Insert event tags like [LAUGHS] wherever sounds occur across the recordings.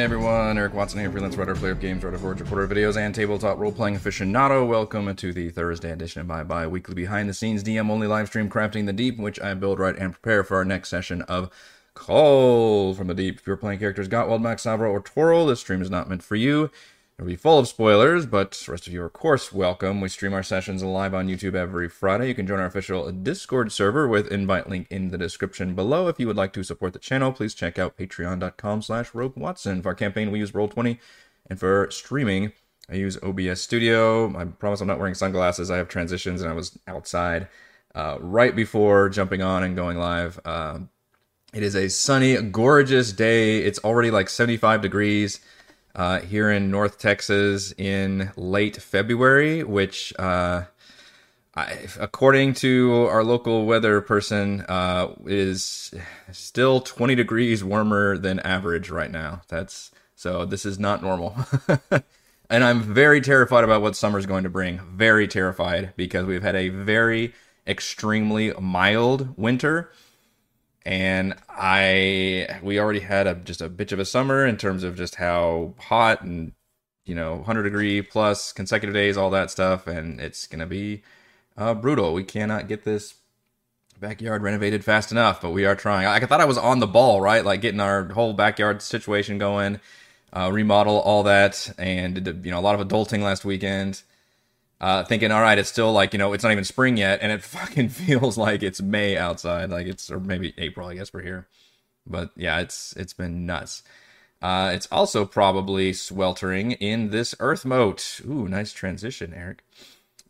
Hey everyone, Eric Watson here, freelance writer, player of games, writer, forge, reporter of videos, and tabletop role-playing aficionado. Welcome to the Thursday edition of my bi-weekly behind-the-scenes DM-only live stream, Crafting the Deep, in which I build, write, and prepare for our next session of Call from the Deep. If you're playing characters Gottwald, Max Savro, or Toril, this stream is not meant for you. It'll be full of spoilers, but the rest of you are, of course, welcome. We stream our sessions live on YouTube every Friday. You can join our official Discord server with invite link in the description below. If you would like to support the channel, please check out patreon.com slash Rogue Watson. For our campaign, we use Roll20, and for streaming, I use OBS Studio. I promise I'm not wearing sunglasses. I have transitions, and I was outside uh, right before jumping on and going live. Uh, it is a sunny, gorgeous day. It's already like 75 degrees uh, here in North Texas in late February, which, uh, I, according to our local weather person, uh, is still 20 degrees warmer than average right now. That's so this is not normal. [LAUGHS] and I'm very terrified about what summer's going to bring. Very terrified because we've had a very extremely mild winter and I we already had a just a bitch of a summer in terms of just how hot and you know 100 degree plus consecutive days, all that stuff, and it's gonna be uh, brutal. We cannot get this backyard renovated fast enough, but we are trying. I, I thought I was on the ball, right? Like getting our whole backyard situation going, uh, remodel all that, and did you know a lot of adulting last weekend uh, thinking, all right, it's still like, you know, it's not even spring yet, and it [LAUGHS] fucking feels like it's May outside, like it's, or maybe April, I guess, we're here. But yeah, it's it's been nuts. Uh, it's also probably sweltering in this Earthmote. Ooh, nice transition, Eric.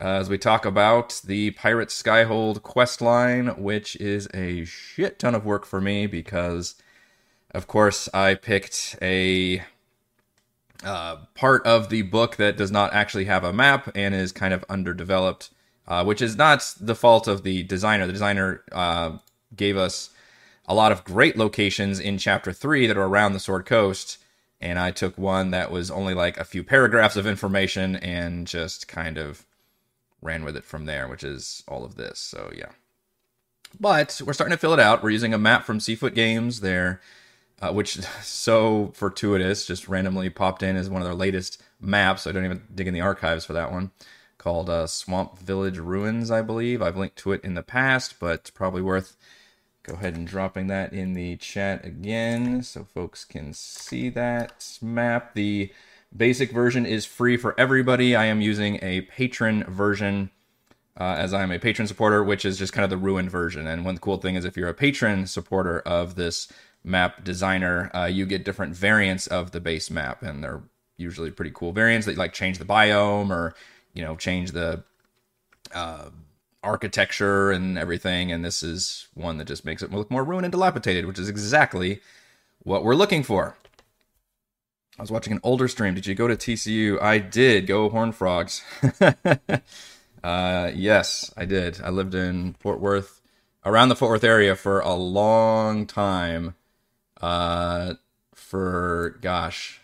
Uh, as we talk about the Pirate Skyhold quest line, which is a shit ton of work for me because, of course, I picked a uh, part of the book that does not actually have a map and is kind of underdeveloped, uh, which is not the fault of the designer. The designer uh, gave us a lot of great locations in chapter three that are around the Sword Coast, and I took one that was only like a few paragraphs of information and just kind of ran with it from there, which is all of this. So yeah. But we're starting to fill it out. We're using a map from Seafoot Games. They're uh, which [LAUGHS] so fortuitous, just randomly popped in as one of their latest maps. I don't even dig in the archives for that one. Called uh, Swamp Village Ruins, I believe. I've linked to it in the past, but it's probably worth go ahead and dropping that in the chat again so folks can see that map. The basic version is free for everybody. I am using a patron version. Uh, as I'm a patron supporter, which is just kind of the ruined version. And one cool thing is, if you're a patron supporter of this map designer, uh, you get different variants of the base map, and they're usually pretty cool variants that like change the biome or you know change the uh, architecture and everything. And this is one that just makes it look more ruined and dilapidated, which is exactly what we're looking for. I was watching an older stream. Did you go to TCU? I did. Go Horn Frogs. [LAUGHS] uh, yes, I did. I lived in Fort Worth, around the Fort Worth area for a long time uh, for gosh,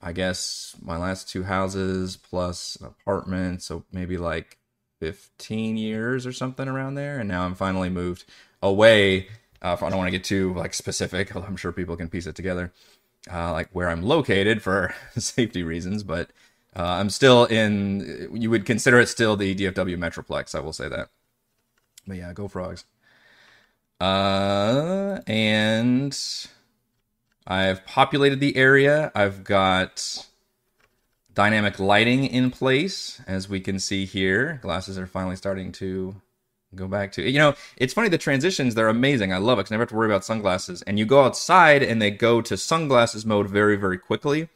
I guess my last two houses plus an apartment, so maybe like 15 years or something around there. And now I'm finally moved away. Uh, I don't want to get too like specific, I'm sure people can piece it together, uh, like where I'm located for [LAUGHS] safety reasons. But uh, I'm still in. You would consider it still the DFW Metroplex. I will say that. But yeah, go frogs. Uh, and I've populated the area. I've got dynamic lighting in place, as we can see here. Glasses are finally starting to go back to. You know, it's funny the transitions. They're amazing. I love it. Cause I never have to worry about sunglasses. And you go outside, and they go to sunglasses mode very, very quickly.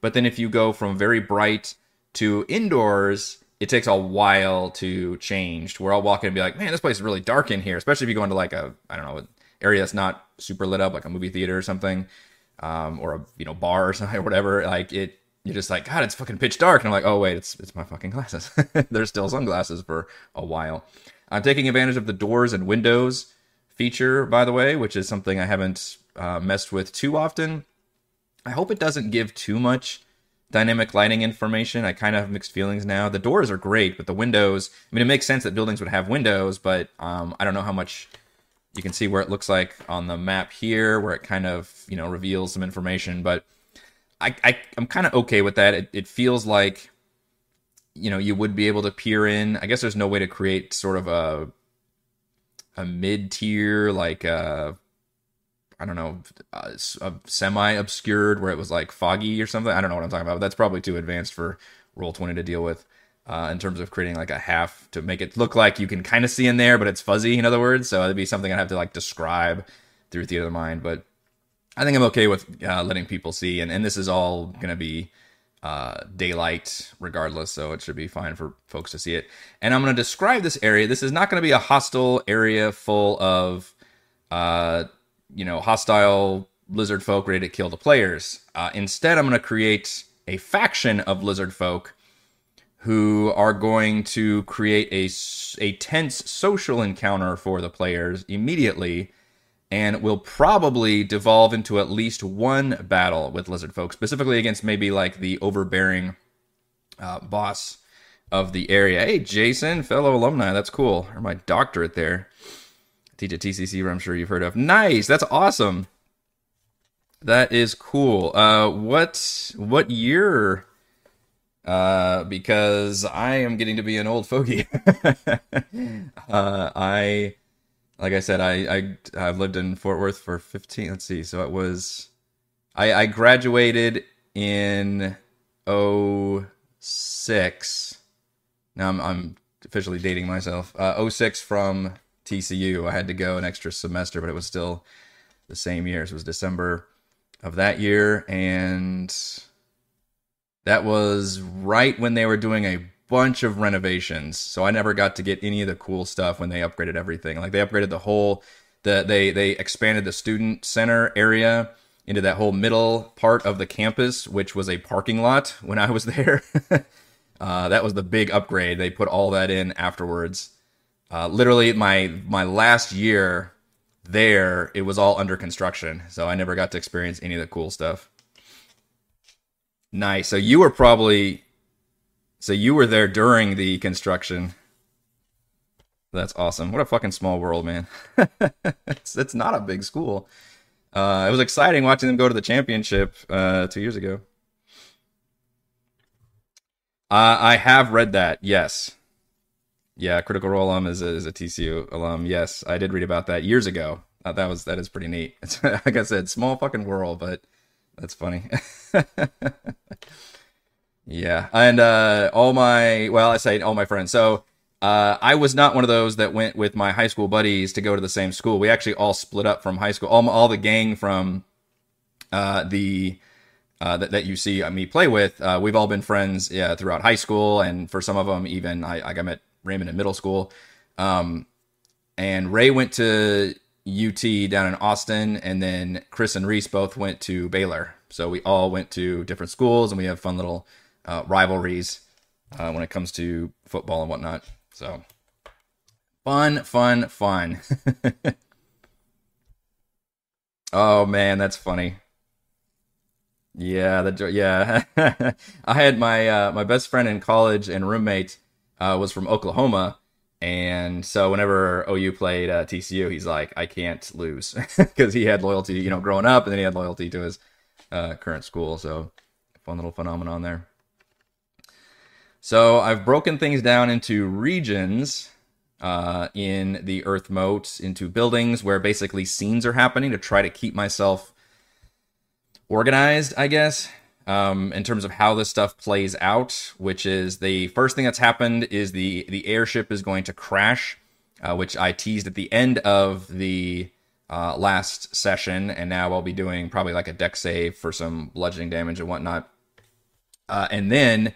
But then if you go from very bright to indoors, it takes a while to change. Where I'll walk in and be like, man, this place is really dark in here, especially if you go into like a I don't know area that's not super lit up, like a movie theater or something, um, or a you know bar or [LAUGHS] something or whatever. Like it, you're just like, God, it's fucking pitch dark, and I'm like, oh wait, it's it's my fucking glasses. [LAUGHS] There's still sunglasses for a while. I'm taking advantage of the doors and windows feature, by the way, which is something I haven't uh, messed with too often. I hope it doesn't give too much dynamic lighting information. I kind of have mixed feelings now. The doors are great, but the windows, I mean, it makes sense that buildings would have windows, but um, I don't know how much You can see where it looks like on the map here, where it kind of you know reveals some information. But I, I am kind of okay with that. It, it feels like you know you would be able to peer in. I guess there's no way to create sort of a a mid tier like uh I don't know, a, a semi obscured where it was like foggy or something. I don't know what I'm talking about. But that's probably too advanced for Roll20 to deal with uh, in terms of creating like a half to make it look like you can kind of see in there, but it's fuzzy. In other words, so it'd be something I'd have to like describe through theater of the mind. But I think I'm okay with uh, letting people see, and and this is all gonna be uh, daylight regardless, so it should be fine for folks to see it. And I'm going to describe this area. This is not going to be a hostile area full of uh, you know, hostile lizard folk ready to kill the players. Uh, instead, I'm going to create a faction of lizard folk who are going to create a, a tense social encounter for the players immediately and will probably devolve into at least one battle with lizard folk, specifically against maybe like the overbearing uh, boss of the area. Hey, Jason, fellow alumni, that's cool. Or my doctorate there teach at TCC, I'm sure you've heard of. Nice, that's awesome. That is cool. Uh, what what year? Uh, because I am getting to be an old fogey. [LAUGHS] uh, I, like I said, I, I I've lived in Fort Worth for 15. Let's see. So it was, I I graduated in 06. Now I'm I'm officially dating myself. Uh, 06 from TCU. I had to go an extra semester, but it was still the same year. So it was December of that year. And that was right when they were doing a bunch of renovations. So I never got to get any of the cool stuff when they upgraded everything. Like they upgraded the whole the they they expanded the student center area into that whole middle part of the campus, which was a parking lot when I was [LAUGHS] there. uh, that was the big upgrade. They put all that in afterwards. Uh, literally, my my last year there, it was all under construction, so I never got to experience any of the cool stuff. Nice. So you were probably, so you were there during the construction. That's awesome. What a fucking small world, man. [LAUGHS] it's, it's not a big school. Uh, it was exciting watching them go to the championship uh, two years ago. Uh, I have read that. Yes. Yeah, Critical Role alum is a, is a TCU alum. Yes, I did read about that years ago. Uh, that was that is pretty neat. It's, [LAUGHS] like I said, small fucking world, but that's funny. [LAUGHS] yeah, and uh, all my well, I say all my friends. So uh, I was not one of those that went with my high school buddies to go to the same school. We actually all split up from high school. All all the gang from uh, the uh, that, that you see me play with, uh, we've all been friends yeah, throughout high school, and for some of them, even I, I met Raymond in middle school. Um, and Ray went to UT down in Austin, and then Chris and Reese both went to Baylor. So we all went to different schools, and we have fun little uh, rivalries uh, when it comes to football and whatnot. So fun, fun, fun. [LAUGHS] oh man, that's funny. Yeah, the yeah. [LAUGHS] I had my uh, my best friend in college and roommate uh, was from Oklahoma. And so whenever OU played uh, TCU, he's like, I can't lose [LAUGHS] because he had loyalty, you know, growing up, and then he had loyalty to his uh, current school. So fun little phenomenon there. So I've broken things down into regions uh, in the Earthmote, into buildings where basically scenes are happening to try to keep myself organized, I guess um, in terms of how this stuff plays out, which is the first thing that's happened is the the airship is going to crash, uh, which I teased at the end of the uh, last session, and now I'll be doing probably like a Dex save for some bludgeoning damage and whatnot, uh, and then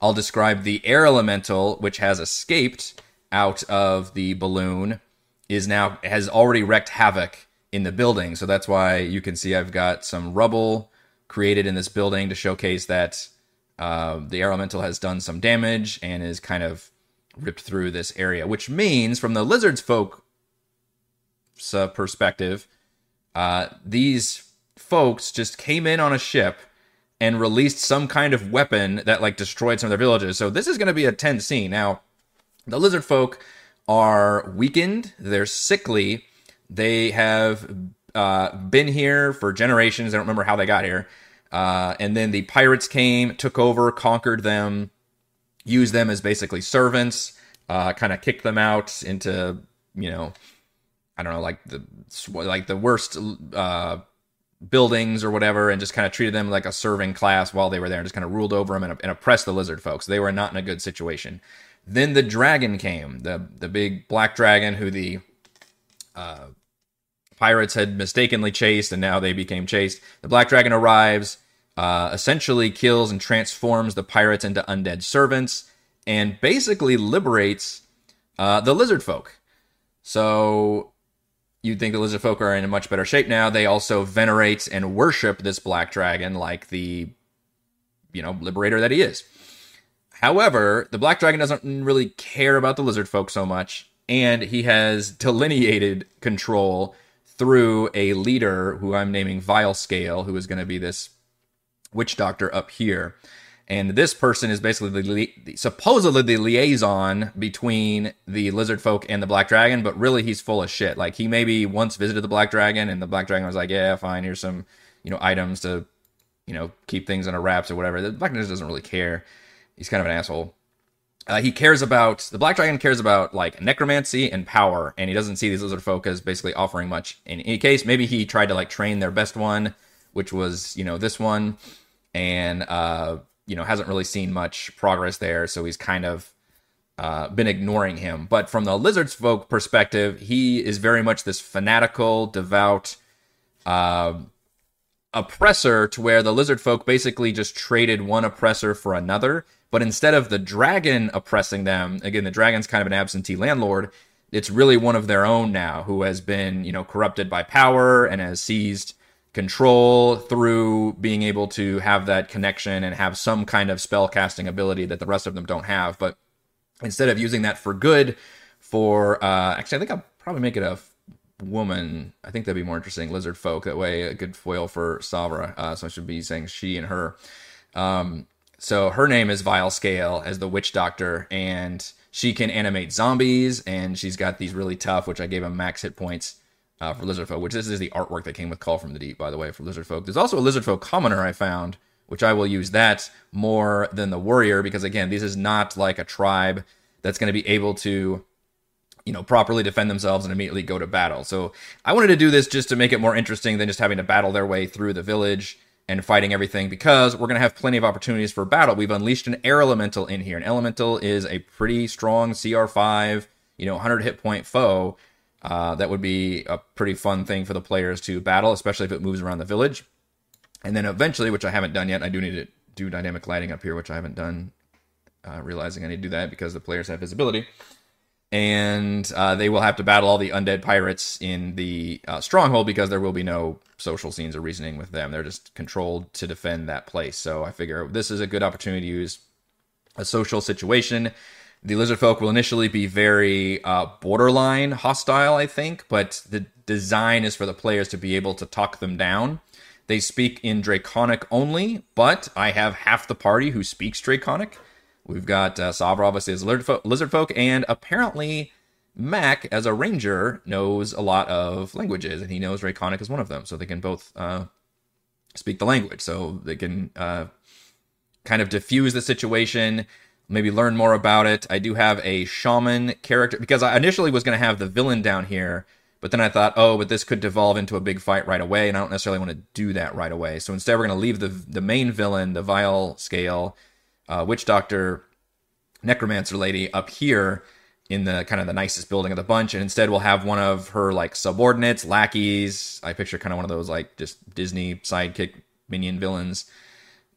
I'll describe the air elemental, which has escaped out of the balloon, is now has already wreaked havoc in the building. So that's why you can see I've got some rubble created in this building to showcase that uh, the elemental has done some damage and is kind of ripped through this area, which means from the lizards folk perspective, uh, these folks just came in on a ship and released some kind of weapon that like destroyed some of their villages. So this is going to be a tense scene. Now, the lizard folk are weakened, they're sickly, They have uh, been here for generations. I don't remember how they got here. Uh, and then the pirates came, took over, conquered them, used them as basically servants, uh, kind of kicked them out into, you know, I don't know, like the like the worst uh, buildings or whatever, and just kind of treated them like a serving class while they were there, and just kind of ruled over them and, and oppressed the lizard folks. They were not in a good situation. Then the dragon came, the the big black dragon who the uh, pirates had mistakenly chased, and now they became chased. The Black Dragon arrives, uh, essentially kills and transforms the pirates into undead servants, and basically liberates uh, the lizard folk. So you'd think the lizard folk are in a much better shape now. They also venerate and worship this black dragon like the, you know, liberator that he is. However, the black dragon doesn't really care about the lizard folk so much, and he has delineated control through a leader who I'm naming Vile Scale, who is going to be this witch doctor up here. And this person is basically the, li- supposedly the liaison between the lizard folk and the black dragon, but really he's full of shit. Like he maybe once visited the black dragon, and the black dragon was like, "Yeah, fine. Here's some, you know, items to, you know, keep things in a wraps or whatever." The black dragon doesn't really care. He's kind of an asshole. Uh, he cares about the black dragon cares about like necromancy and power, and he doesn't see these lizard folk as basically offering much. In any case, maybe he tried to like train their best one, which was you know this one, and uh, you know hasn't really seen much progress there, so he's kind of uh, been ignoring him. But from the lizard folk perspective, he is very much this fanatical, devout uh, oppressor, to where the lizard folk basically just traded one oppressor for another but instead of the dragon oppressing them, again, the dragon's kind of an absentee landlord. It's really one of their own now who has been, you know, corrupted by power and has seized control through being able to have that connection and have some kind of spell casting ability that the rest of them don't have. But instead of using that for good, for uh, actually, I think I'll probably make it a woman. I think that'd be more interesting. Lizard folk. That way, a good foil for Savra. Uh, so I should be saying she and her. Um, so her name is Vile Scale as the witch doctor, and she can animate zombies, and she's got these really tough, which I gave him max hit points uh, for Lizard Folk, which this is the artwork that came with Call from the Deep, by the way, for Lizard Folk. There's also a Lizard Folk commoner I found, which I will use that more than the warrior, because again, this is not like a tribe that's going to be able to you know properly defend themselves and immediately go to battle. So I wanted to do this just to make it more interesting than just having to battle their way through the village and fighting everything because we're going to have plenty of opportunities for battle. We've unleashed an air elemental in here. An elemental is a pretty strong CR5, you know, 100 hit point foe. Uh, that would be a pretty fun thing for the players to battle, especially if it moves around the village. And then eventually, which I haven't done yet, I do need to do dynamic lighting up here, which I haven't done. Uh, realizing I need to do that because the players have visibility and uh, they will have to battle all the undead pirates in the uh, stronghold because there will be no social scenes or reasoning with them. They're just controlled to defend that place. So I figure this is a good opportunity to use a social situation. The lizard folk will initially be very uh, borderline hostile, I think, but the design is for the players to be able to talk them down. They speak in Draconic only, but I have half the party who speaks Draconic. We've got uh, as lizard folk, lizard folk, and apparently Mac as a ranger knows a lot of languages, and he knows Draconic is one of them, so they can both uh, speak the language, so they can uh, kind of diffuse the situation, maybe learn more about it. I do have a shaman character because I initially was going to have the villain down here. But then I thought, oh, but this could devolve into a big fight right away, and I don't necessarily want to do that right away. So instead, we're going to leave the the main villain, the Vile Scale, uh, witch doctor necromancer lady up here in the kind of the nicest building of the bunch and instead we'll have one of her like subordinates lackeys. I picture kind of one of those like just disney sidekick minion villains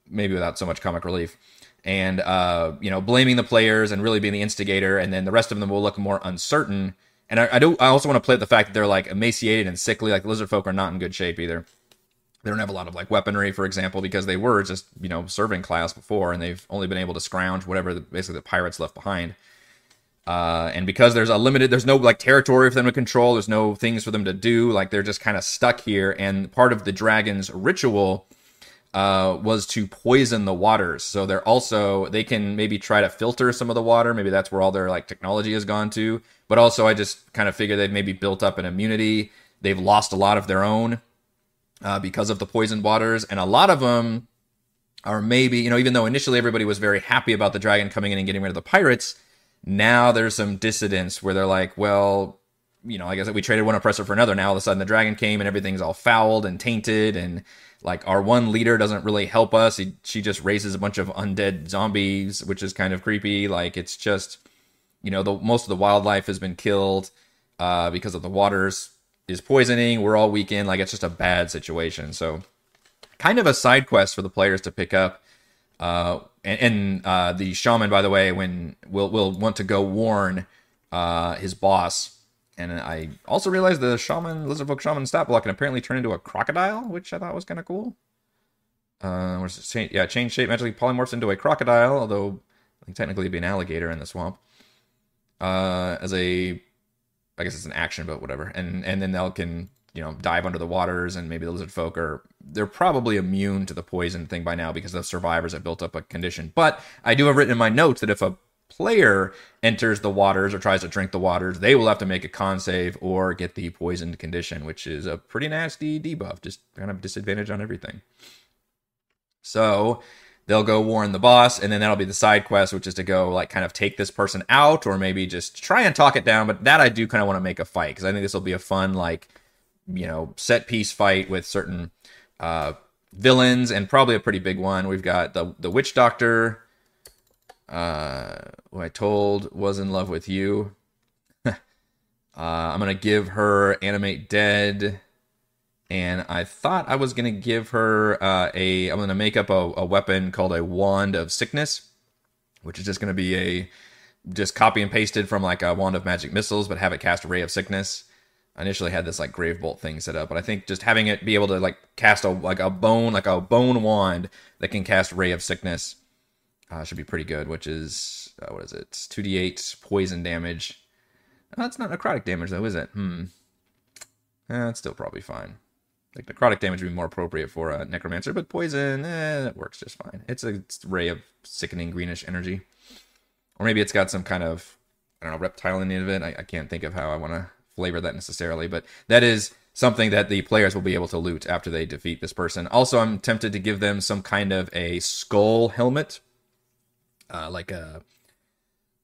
maybe without so much comic relief. And uh, you know blaming the players and really being the instigator and then the rest of them will look more uncertain. And i, I do i also want to play the fact that they're like emaciated and sickly. Like lizard folk are not in good shape either they don't have a lot of like weaponry, for example, because they were just you know serving class before, and they've only been able to scrounge whatever the, basically the pirates left behind. Uh, and because there's a limited, there's no like territory for them to control. There's no things for them to do. Like they're just kind of stuck here. And part of the dragon's ritual uh, was to poison the waters. So they're also they can maybe try to filter some of the water. Maybe that's where all their like technology has gone to. But also, I just kind of figure they've maybe built up an immunity they've lost a lot of their own uh, because of the poisoned waters, and a lot of them are maybe you know even though initially everybody was very happy about the dragon coming in and getting rid of the pirates, now there's some dissidents where they're like, well, you know, like I said, we traded one oppressor for another. Now all of a sudden the dragon came and everything's all fouled and tainted, and like our one leader doesn't really help us. He, she just raises a bunch of undead zombies, which is kind of creepy. Like it's just, you know, the most of the wildlife has been killed uh, because of the waters is poisoning. We're all weakened. Like it's just a bad situation. So, kind of a side quest for the players to pick up. Uh, and, and uh, the shaman, by the way, when will will want to go warn uh, his boss and I also realized the shaman, lizardfolk shaman stat block can apparently turn into a crocodile, which I thought was kind of cool. Uh, it? Change, yeah, change shape magically polymorphs into a crocodile, although I think technically it'd be an alligator in the swamp. Uh, as a, I guess it's an action, but whatever. And and then they'll can you know dive under the waters, and maybe the lizard folk are they're probably immune to the poison thing by now because the survivors have built up a condition. But I do have written in my notes that if a player enters the waters or tries to drink the waters, they will have to make a con save or get the poisoned condition, which is a pretty nasty debuff, just kind of disadvantage on everything. So they'll go warn the boss, and then that'll be the side quest, which is to go like kind of take this person out, or maybe just try and talk it down. But that I do kind of want to make a fight because I think this will be a fun like you know set piece fight with certain uh, villains and probably a pretty big one. We've got the the witch doctor uh, who I told was in love with you. [LAUGHS] uh, I'm gonna give her animate dead, and I thought I was gonna give her uh, a. I'm gonna make up a, a weapon called a wand of sickness, which is just gonna be a just copy and pasted from like a wand of magic missiles, but have it cast ray of sickness. I initially had this like grave bolt thing set up, but I think just having it be able to like cast a like a bone like a bone wand that can cast ray of sickness uh, should be pretty good, which is, uh, what is it? 2d8 poison damage. Oh, that's not necrotic damage, though, is it? Hmm. Eh, still probably fine. Like, necrotic damage would be more appropriate for a necromancer, but poison, eh, that works just fine. It's a ray of sickening greenish energy. Or maybe it's got some kind of, I don't know, reptile in the end of it. I, I can't think of how I want to flavor that necessarily, but that is something that the players will be able to loot after they defeat this person. Also, I'm tempted to give them some kind of a skull helmet uh, like a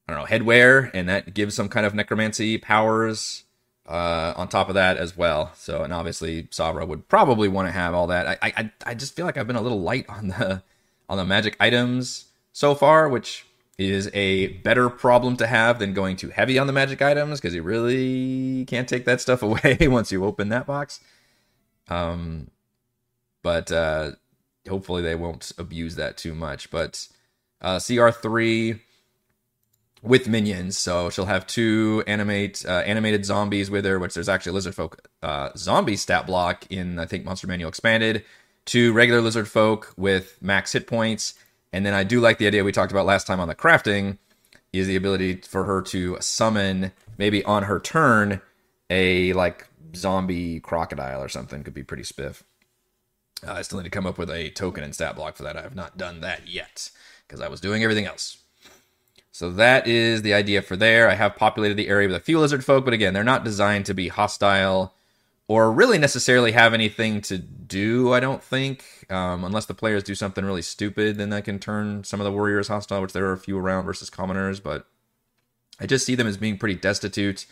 I don't know headwear, and that gives some kind of necromancy powers uh, on top of that as well. So, and obviously Sabra would probably want to have all that. I, I I just feel like I've been a little light on the [LAUGHS] on the magic items so far, which is a better problem to have than going too heavy on the magic items because you really can't take that stuff [LAUGHS] away once you open that box. Um, but uh, hopefully they won't abuse that too much. But uh, CR3 with minions. So she'll have two animate uh, animated zombies with her, which there's actually lizard folk uh, zombie stat block in I think Monster Manual Expanded. Two regular lizard folk with max hit points, and then I do like the idea we talked about last time on the crafting is the ability for her to summon maybe on her turn a like zombie crocodile or something could be pretty spiff. Uh, I still need to come up with a token and stat block for that. I have not done that yet because I was doing everything else. So that is the idea for there. I have populated the area with a few lizard folk, but again, they're not designed to be hostile or really necessarily have anything to do, I don't think. Um, unless the players do something really stupid, then that can turn some of the warriors hostile, which there are a few around versus commoners, but I just see them as being pretty destitute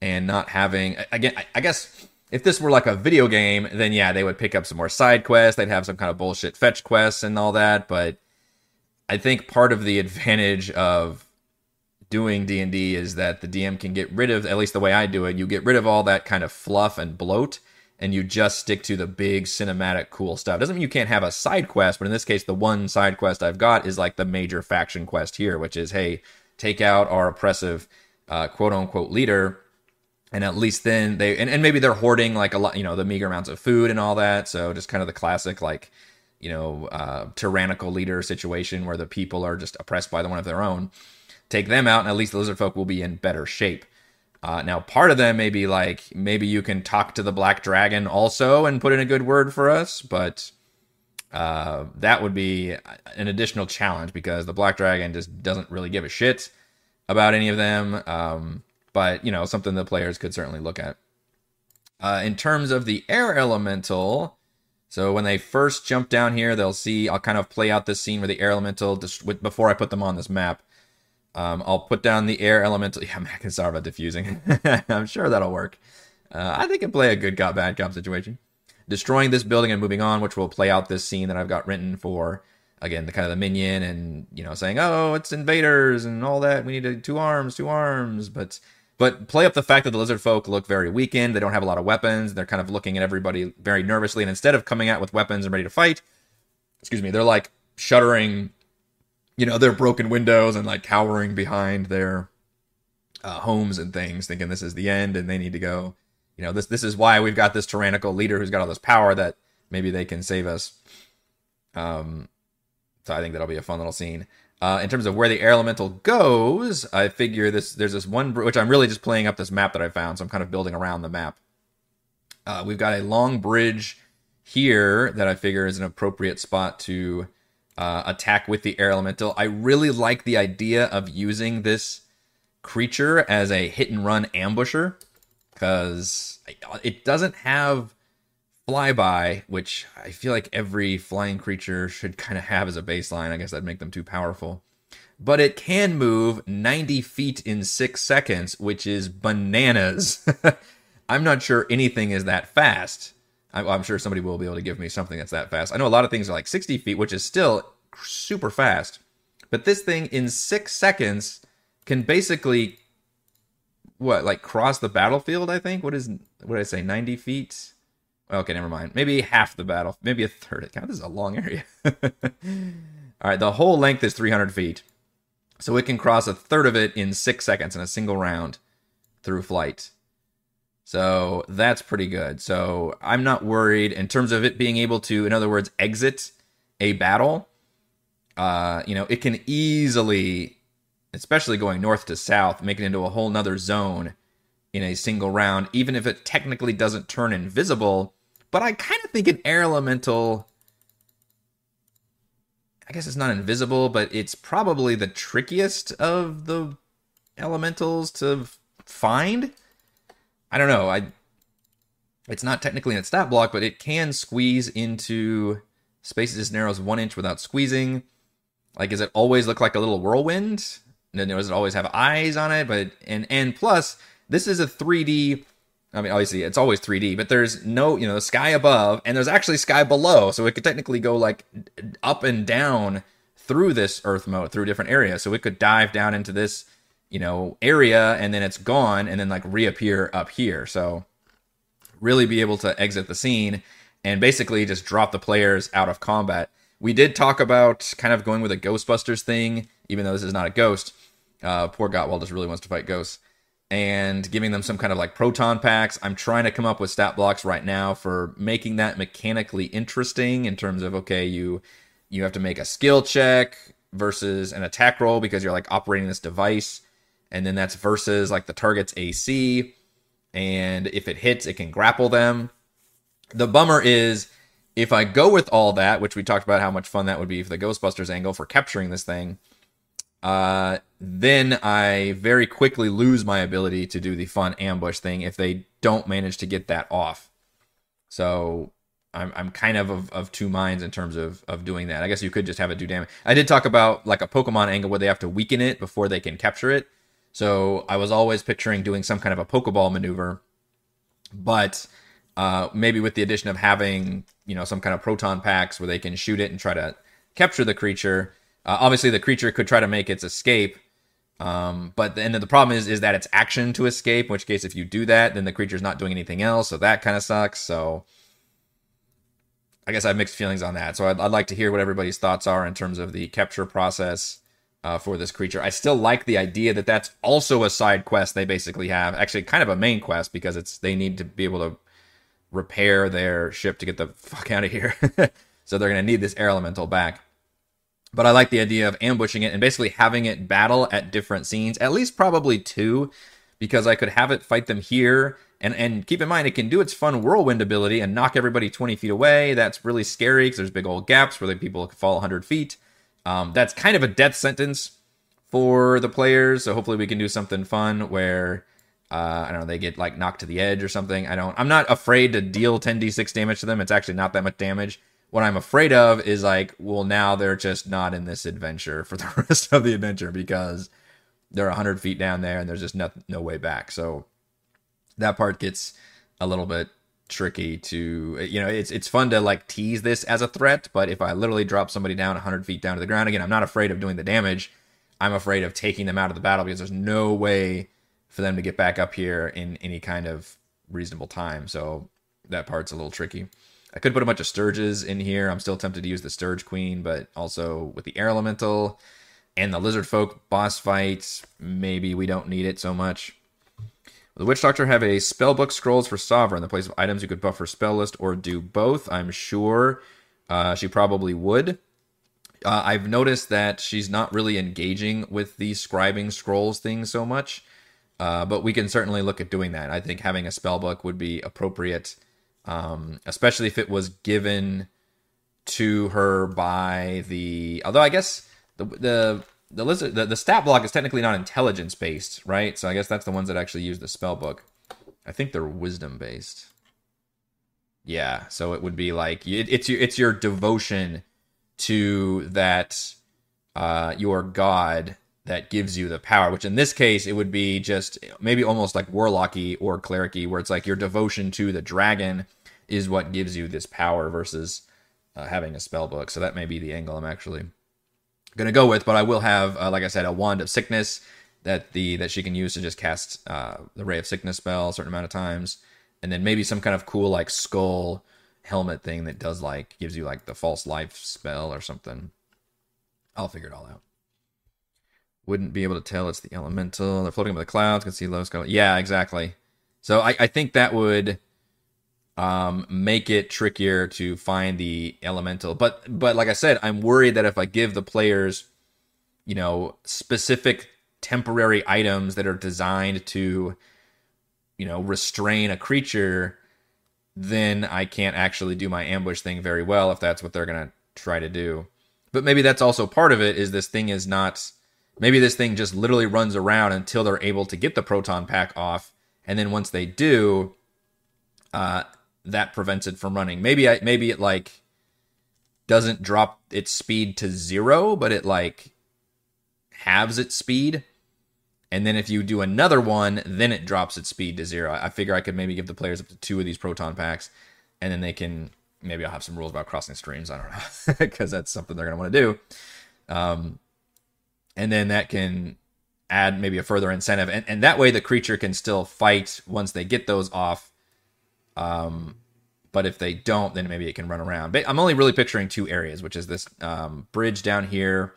and not having again I, I guess if this were like a video game, then yeah, they would pick up some more side quests, they'd have some kind of bullshit fetch quests and all that, but I think part of the advantage of doing D&D is that the DM can get rid of at least the way I do it, you get rid of all that kind of fluff and bloat and you just stick to the big cinematic cool stuff. Doesn't mean you can't have a side quest, but in this case the one side quest I've got is like the major faction quest here, which is hey, take out our oppressive uh, quote unquote leader and at least then they and, and maybe they're hoarding like a lot you know the meager amounts of food and all that so just kind of the classic like you know, uh, tyrannical leader situation where the people are just oppressed by the one of their own. Take them out, and at least the lizard folk will be in better shape. Uh, now, part of them may be like, maybe you can talk to the black dragon also and put in a good word for us, but uh, that would be an additional challenge because the black dragon just doesn't really give a shit about any of them. Um, but you know, something the players could certainly look at. Uh, in terms of the air elemental, so when they first jump down here, they'll see. I'll kind of play out this scene where the air elemental just before I put them on this map. Um, I'll put down the air elemental. [LAUGHS] Yeah, man, I can sorry about diffusing. [LAUGHS] I'm sure that'll work. Uh, I think it play a good cop bad cop situation. Destroying this building and moving on, which will play out this scene that I've got written for again the kind of the minion and you know saying oh it's invaders and all that we need two arms two arms but but play up the fact that the lizard folk look very weakened. They don't have a lot of weapons. They're kind of looking at everybody very nervously and instead of coming out with weapons and ready to fight excuse me they're like shuddering you know their broken windows and like cowering behind their uh, homes and things thinking this is the end and they need to go you know this this is why we've got this tyrannical leader who's got all this power that maybe they can save us. Um so I think that'll be a fun little scene. Uh, in terms of where the air elemental goes, I figure this there's this one which I'm really just playing up this map that I found, so I'm kind of building around the map. Uh, we've got a long bridge here that I figure is an appropriate spot to uh, attack with the air elemental. I really like the idea of using this creature as a hit and run ambusher because it doesn't have flyby, which I feel like every flying creature should kind of have as a baseline. I guess that'd make them too powerful. But it can move 90 feet in six seconds, which is bananas. [LAUGHS] I'm not sure anything is that fast. I'm, sure somebody will be able to give me something that's that fast. I know a lot of things are like 60 feet, which is still super fast. But this thing in six seconds can basically what like cross the battlefield. I think what is what did I say? 90 feet. Okay, never mind. Maybe half the battle. Maybe a third. God, this is a long area. [LAUGHS] All right, the whole length is 300 feet. So it can cross a third of it in six seconds in a single round through flight. So that's pretty good. So I'm not worried in terms of it being able to, in other words, exit a battle. Uh, you know, it can easily, especially going north to south, make it into a whole nother zone in a single round, even if it technically doesn't turn invisible but I kind of think an air elemental. I guess it's not invisible, but it's probably the trickiest of the elementals to find. I don't know. I it's not technically in its stat block, but it can squeeze into spaces as narrow as one inch without squeezing. Like, does it always look like a little whirlwind? Does it always have eyes on it? But and and plus, this is a 3D I mean, obviously it's always 3D, but there's no, you know, the sky above and there's actually sky below. So it could technically go like up and down through this Earthmote, through different areas. So it could dive down into this, you know, area and then it's gone and then like reappear up here. So really be able to exit the scene and basically just drop the players out of combat. We did talk about kind of going with a Ghostbusters thing, even though this is not a ghost. Uh, poor Gottwald just really wants to fight ghosts and giving them some kind of like proton packs. I'm trying to come up with stat blocks right now for making that mechanically interesting in terms of okay, you you have to make a skill check versus an attack roll because you're like operating this device and then that's versus like the target's AC and if it hits it can grapple them. The bummer is if I go with all that, which we talked about how much fun that would be for the Ghostbusters angle for capturing this thing, uh, then I very quickly lose my ability to do the fun ambush thing if they don't manage to get that off. So I'm I'm kind of of, of two minds in terms of of doing that. I guess you could just have it do damage. I did talk about like a Pokemon angle where they have to weaken it before they can capture it. So I was always picturing doing some kind of a Pokeball maneuver, but uh, maybe with the addition of having you know some kind of proton packs where they can shoot it and try to capture the creature uh, obviously, the creature could try to make its escape, um, but then the problem is is that it's action to escape. In which case, if you do that, then the creature's not doing anything else, so that kind of sucks. So, I guess I have mixed feelings on that. So I'd, I'd, like to hear what everybody's thoughts are in terms of the capture process uh, for this creature. I still like the idea that that's also a side quest they basically have. Actually, kind of a main quest because it's they need to be able to repair their ship to get the [LAUGHS] fuck out of here. [LAUGHS] so they're gonna need this air elemental back. But I like the idea of ambushing it and basically having it battle at different scenes, at least probably two, because I could have it fight them here. And, and keep in mind, it can do its fun whirlwind ability and knock everybody 20 feet away. That's really scary because there's big old gaps where the people can fall 100 feet. Um, that's kind of a death sentence for the players. So hopefully we can do something fun where uh, I don't know, they get like knocked to the edge or something. I don't. I'm not afraid to deal 10d6 damage to them. It's actually not that much damage. What I'm afraid of is like, well, now they're just not in this adventure for [LAUGHS] the rest of the adventure because they're 100 feet down there and there's just no, no way back. So that part gets a little bit tricky to you know it's it's fun to like tease this as a threat but if i literally drop somebody down 100 feet down to the ground again i'm not afraid of doing the damage. I'm afraid of taking them out of the battle because there's no way for them to get back up here in any kind of reasonable time. So that part's a little tricky i could put a bunch of stirges in here i'm still tempted to use the stirge queen but also with the air elemental and the lizard folk boss fights maybe we don't need it so much the Witch Doctor have a spellbook scrolls for Sovereign, the place of items you could buff her spell list or do both. I'm sure uh, she probably would. Uh, I've noticed that she's not really engaging with the scribing scrolls thing so much, uh, but we can certainly look at doing that. I think having a spellbook would be appropriate, um, especially if it was given to her by the. Although I guess the the the lizard the, the stat block is technically not intelligence based, right? So I guess that's the ones that actually use the spell book. I think they're wisdom based. Yeah, so it would be like it, it's your it's your devotion to that uh your god that gives you the power, which in this case it would be just maybe almost like warlocky or clericy, where it's like your devotion to the dragon is what gives you this power versus uh, having a spell book. So that may be the angle I'm actually gonna go with, but I will have, uh, like I said, a wand of sickness that the that she can use to just cast uh, the ray of sickness spell a certain amount of times, and then maybe some kind of cool like skull helmet thing that does like gives you like the false life spell or something. I'll figure it all out. Wouldn't be able to tell it's the elemental. They're floating over the clouds. Can see low skull. Yeah, exactly. So I, I think that would um, make it trickier to find the elemental. But but like I said, I'm worried that if I give the players, you know, specific temporary items that are designed to, you know, restrain a creature, then I can't actually do my ambush thing very well if that's what they're gonna try to do. But maybe that's also part of it. Is this thing is not. Maybe this thing just literally runs around until they're able to get the proton pack off, and then once they do, uh, that prevents it from running. Maybe I maybe it like doesn't drop its speed to zero, but it like halves its speed. And then if you do another one, then it drops its speed to zero. I figure I could maybe give the players up to two of these proton packs, and then they can maybe I'll have some rules about crossing streams. I don't know [LAUGHS] because that's something they're gonna want to do. Um, and then that can add maybe a further incentive, and and that way the creature can still fight once they get those off um, but if they don't, then maybe it can run around. But I'm only really picturing two areas, which is this um, bridge down here,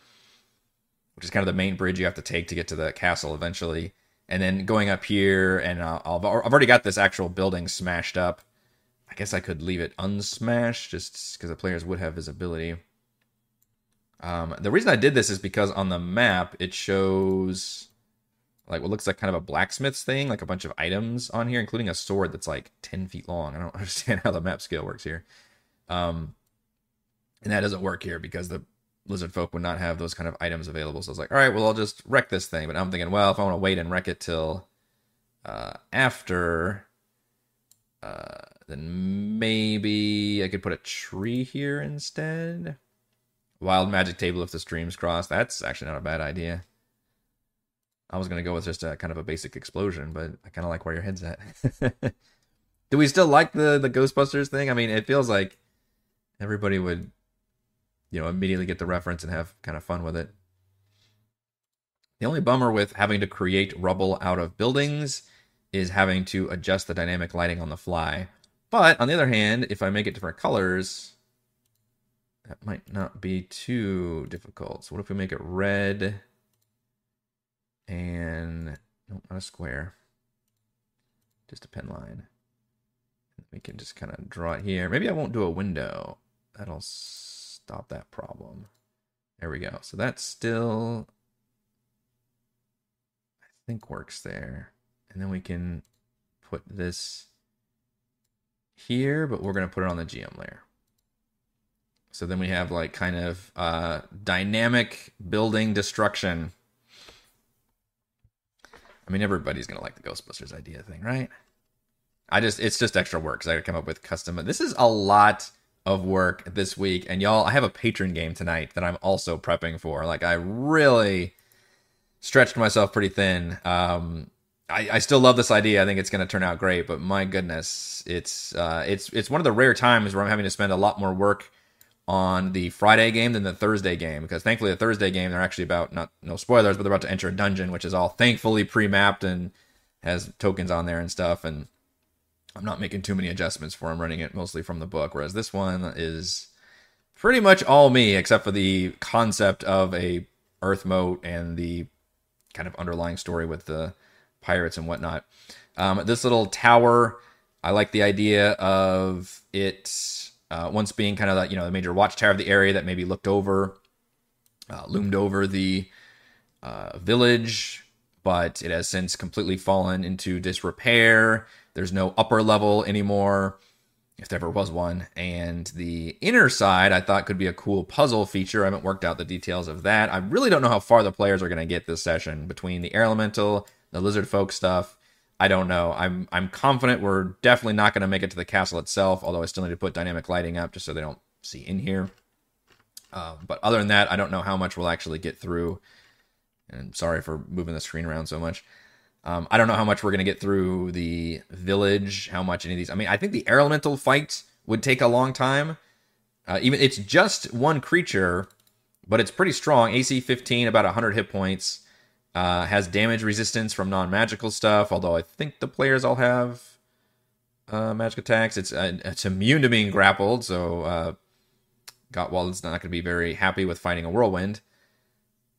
which is kind of the main bridge you have to take to get to the castle eventually, and then going up here. And uh, I've already got this actual building smashed up. I guess I could leave it unsmashed just because the players would have visibility. Um, the reason I did this is because on the map it shows like what looks like kind of a blacksmith's thing, like a bunch of items on here, including a sword that's like 10 feet long. I don't [LAUGHS] understand how the map scale works here. Um, and that doesn't work here because the lizard folk would not have those kind of items available. So I was like, all right, well, I'll just wreck this thing. But I'm thinking, well, if I want to wait and wreck it till uh, after, uh, then maybe I could put a tree here instead. Wild magic table if the streams cross. That's actually not a bad idea. I was gonna go with just a kind of a basic explosion, but I kind of like where your head's at. [LAUGHS] Do we still like the the Ghostbusters thing? I mean, it feels like everybody would, you know, immediately get the reference and have kind of fun with it. The only bummer with having to create rubble out of buildings is having to adjust the dynamic lighting on the fly. But on the other hand, if I make it different colors, that might not be too difficult. So what if we make it red? And no, not a square, just a pen line. We can just kind of draw it here. Maybe I won't do a window. That'll stop that problem. There we go. So that still, I think, works there. And then we can put this here, but we're going to put it on the GM layer. So then we have like kind of uh, dynamic building destruction I mean, everybody's gonna like the Ghostbusters idea thing, right? I just it's just extra work because I gotta come up with custom. This is a lot of work this week, and y'all, I have a Patreon game tonight that I'm also prepping for. Like, I really stretched myself pretty thin. Um, I, I still love this idea. I think it's to turn out great, but my goodness, it's uh, it's it's one of the rare times where I'm having to spend a lot more work on the Friday game than the Thursday game because thankfully the Thursday game they're actually about not no spoilers, but they're about to enter a dungeon, which is all thankfully pre-mapped and has tokens on there and stuff, and I'm not making too many adjustments for. I'm running it mostly from the book, whereas this one is pretty much all me except for the concept of a Earthmote and the kind of underlying story with the pirates and whatnot. Um, this little tower, I like the idea of it uh, once being kind of the, you know the major watchtower of the area that maybe looked over, uh, loomed over the uh, village, but it has since completely fallen into disrepair. There's no upper level anymore, if there ever was one. And the inner side, I thought could be a cool puzzle feature. I haven't worked out the details of that. I really don't know how far the players are going to get this session between the air elemental the lizard folk stuff. I don't know. I'm I'm confident we're definitely not going to make it to the castle itself. Although I still need to put dynamic lighting up just so they don't see in here. Uh, but other than that, I don't know how much we'll actually get through. And sorry for moving the screen around so much. Um, I don't know how much we're going to get through the village. How much any of these? I mean, I think the air elemental fight would take a long time. Uh, even it's just one creature, but it's pretty strong. AC 15, about 100 hit points. Uh, has damage resistance from non-magical stuff, although I think the players all have uh, magic attacks. It's uh, it's immune to being grappled, so uh, Gottwald's not going to be very happy with fighting a whirlwind.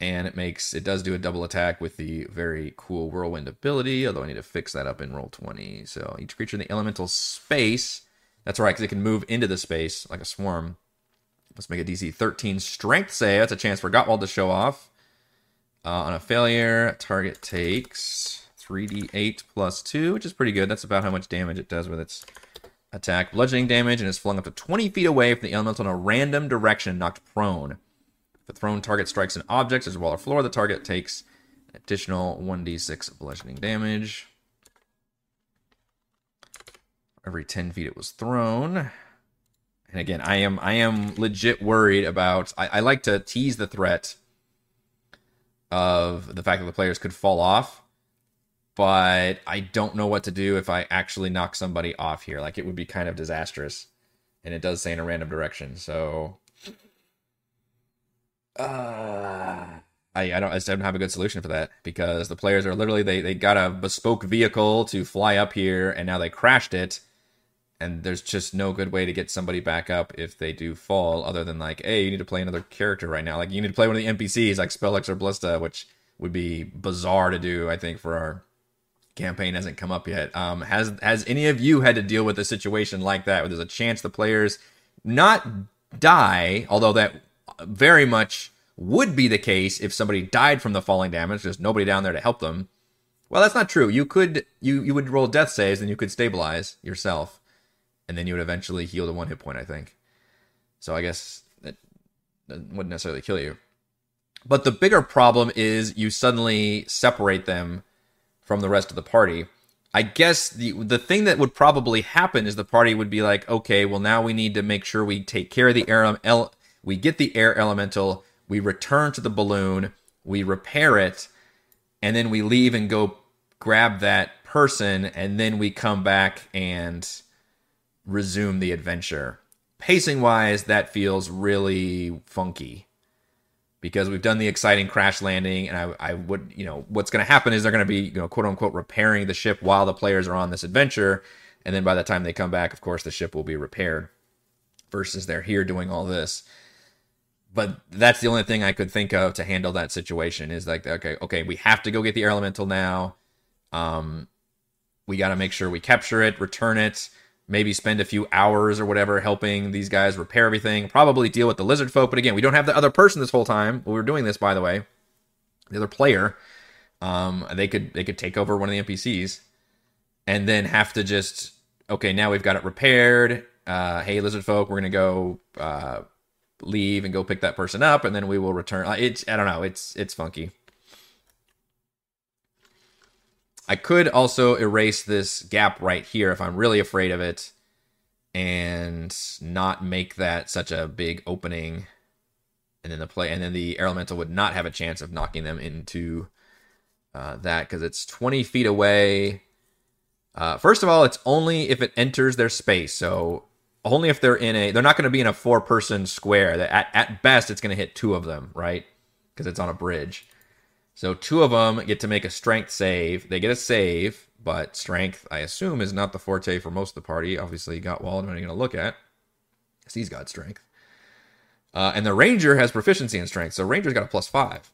And it makes it does do a double attack with the very cool whirlwind ability, although I need to fix that up in Roll20. So each creature in the elemental space, that's right, because it can move into the space like a swarm. Let's make a DC 13 strength save. That's a chance for Gottwald to show off. Uh, on a failure, target takes 3d8 plus 2, which is pretty good. That's about how much damage it does with its attack. Bludgeoning damage and is flung up to 20 feet away from the elemental in a random direction, knocked prone. If the thrown target strikes an object as wall or floor, the target takes an additional 1d6 bludgeoning damage. Every 10 feet it was thrown. And again, I am I am legit worried about I, I like to tease the threat of the fact that the players could fall off. But I don't know what to do if I actually knock somebody off here. Like it would be kind of disastrous. And it does say in a random direction. So uh I, I don't I don't have a good solution for that because the players are literally they, they got a bespoke vehicle to fly up here and now they crashed it and there's just no good way to get somebody back up if they do fall other than like hey you need to play another character right now. Like you need to play one of the npcs like spellix or ballista which would be bizarre to do i think for our campaign hasn't come up yet. Um has has any of you had to deal with a situation like that where there's a chance the players not die although that very much would be the case if somebody died from the falling damage there's nobody down there to help them? Well that's not true. You could you you would roll death saves and you could stabilize yourself and then you would eventually heal to one hit point, I think. So I guess that, wouldn't necessarily kill you. But the bigger problem is you suddenly separate them from the rest of the party. I guess the the thing that would probably happen is the party would be like, okay, well now we need to make sure we take care of the air el- we get the air elemental, we return to the balloon, we repair it, and then we leave and go grab that person, and then we come back and resume the adventure. Pacing wise, that feels really funky because we've done the exciting crash landing, and I, I would, you know, what's going to happen is they're going to be, you know, quote unquote, repairing the ship while the players are on this adventure, and then by the time they come back, of course, the ship will be repaired. Versus they're here doing all this. But that's the only thing I could think of to handle that situation is like, okay, okay, we have to go get the air elemental now. Um, we got to make sure we capture it, return it maybe spend a few hours or whatever helping these guys repair everything. Probably deal with the lizard folk. But again, we don't have the other person this whole time. we are doing this, by the way, the other player. Um, they could they could take over one of the NPCs, and then have to just okay. Now we've got it repaired. Uh, hey, lizard folk, we're gonna go uh, leave and go pick that person up, and then we will return. It's I don't know. It's it's funky. I could also erase this gap right here if I'm really afraid of it and not make that such a big opening. And then the play, and then the air elemental would not have a chance of knocking them into uh, that because it's 20 feet away. Uh, first of all, it's only if it enters their space. So only if they're in a, they're not going to be in a four person square. At, at best, it's going to hit two of them, right? Because it's on a bridge. So two of them get to make a strength save. They get a save, but strength, I assume, is not the forte for most of the party. Obviously, Gottwald, what are going to look at? Because he's got strength. Uh, and the ranger has proficiency in strength, so ranger's got a plus five.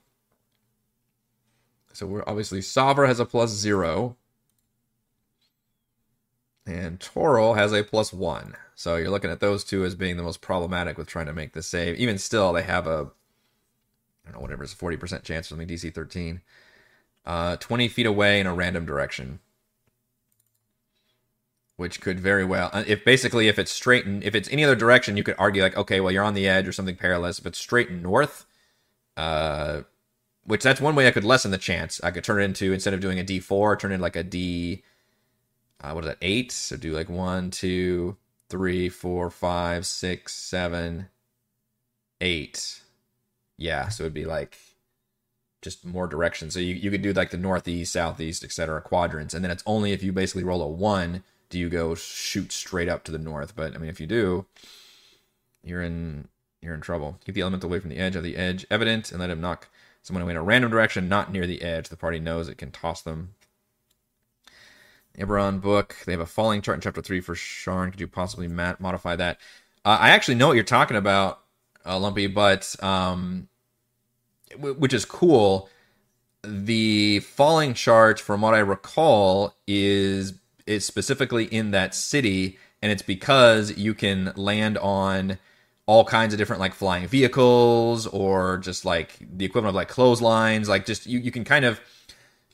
So we're obviously Savra has a plus zero. And Toril has a plus one. So you're looking at those two as being the most problematic with trying to make the save. Even still, they have a I don't know, whatever, it's a 40% chance for something DC 13. Uh, 20 feet away in a random direction. Which could very well, uh, if basically if it's straight, and if it's any other direction, you could argue like, okay, well, you're on the edge or something perilous. If it's straight north, uh, which that's one way I could lessen the chance. I could turn it into, instead of doing a D4, turn it like a D, uh, what is that, eight? So do like one, two, three, four, five, six, seven, eight yeah, so it'd be like just more directions. So you, you could do like the northeast, southeast, etc. quadrants, and then it's only if you basically roll a one do you go shoot straight up to the north. But I mean, if you do, you're in you're in trouble. Keep the elemental away from the edge of the edge evident, and let him knock someone away in a random direction, not near the edge. The party knows it can toss them. Eberron book. They have a falling chart in chapter three for Sharn. Could you possibly mat- modify that? Uh, I actually know what you're talking about uh, Lumpy, but um, w- which is cool. The falling charge, from what I recall, is is specifically in that city, and it's because you can land on all kinds of different like flying vehicles or just like the equivalent of like clotheslines. Like just you, you can kind of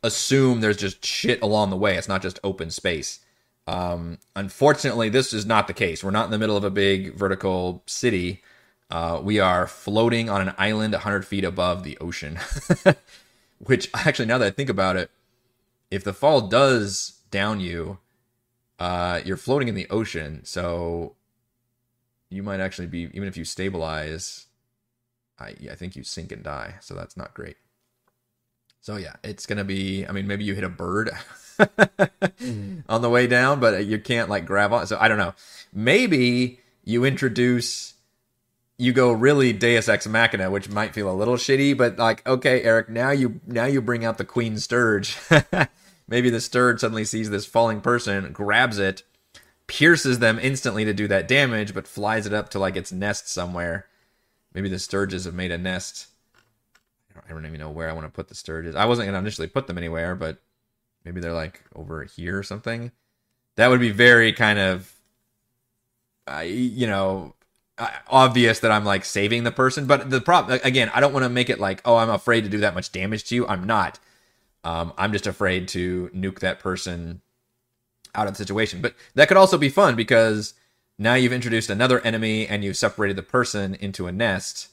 assume there's just shit along the way. It's not just open space. Um, unfortunately, this is not the case. We're not in the middle of a big vertical city. Uh, we are floating on an island 100 feet above the ocean. [LAUGHS] Which, actually, now that I think about it, if the fall does down you, uh, you're floating in the ocean. So you might actually be, even if you stabilize, I, I think you sink and die. So that's not great. So yeah, it's gonna be. I mean, maybe you hit a bird [LAUGHS] on the way down, but you can't like grab on. So I don't know. Maybe you introduce you go really Deus Ex Machina, which might feel a little shitty, but like, okay, Eric, now you now you bring out the Queen Stirge. [LAUGHS] Maybe the Stirge suddenly sees this falling person, grabs it, pierces them instantly to do that damage, but flies it up to like its nest somewhere. Maybe the Stirges have made a nest. I don't even know where I want to put the Stirges. I wasn't gonna initially put them anywhere, but maybe they're like over here or something. That would be very kind of, uh, you know, obvious that I'm like saving the person. But the problem again, I don't want to make it like, oh, I'm afraid to do that much damage to you. I'm not. Um, I'm just afraid to nuke that person out of the situation. But that could also be fun because now you've introduced another enemy and you've separated the person into a nest.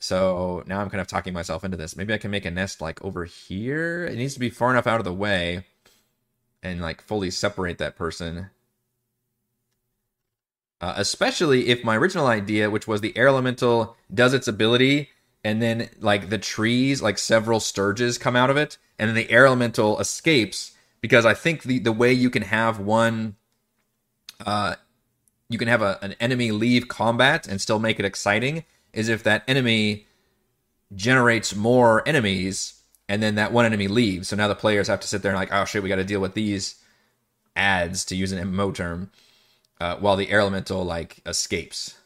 So now I'm kind of talking myself into this. Maybe I can make a nest like over here. It needs to be far enough out of the way and like fully separate that person uh, especially if my original idea, which was the air elemental does its ability, and then like the trees, like several stirges come out of it, and then the air elemental escapes. Because I think the the way you can have one, uh, you can have a, an enemy leave combat and still make it exciting is if that enemy generates more enemies and then that one enemy leaves. So now the players have to sit there and like, oh shit, we got to deal with these adds to use an MMO term uh, while the air elemental like escapes.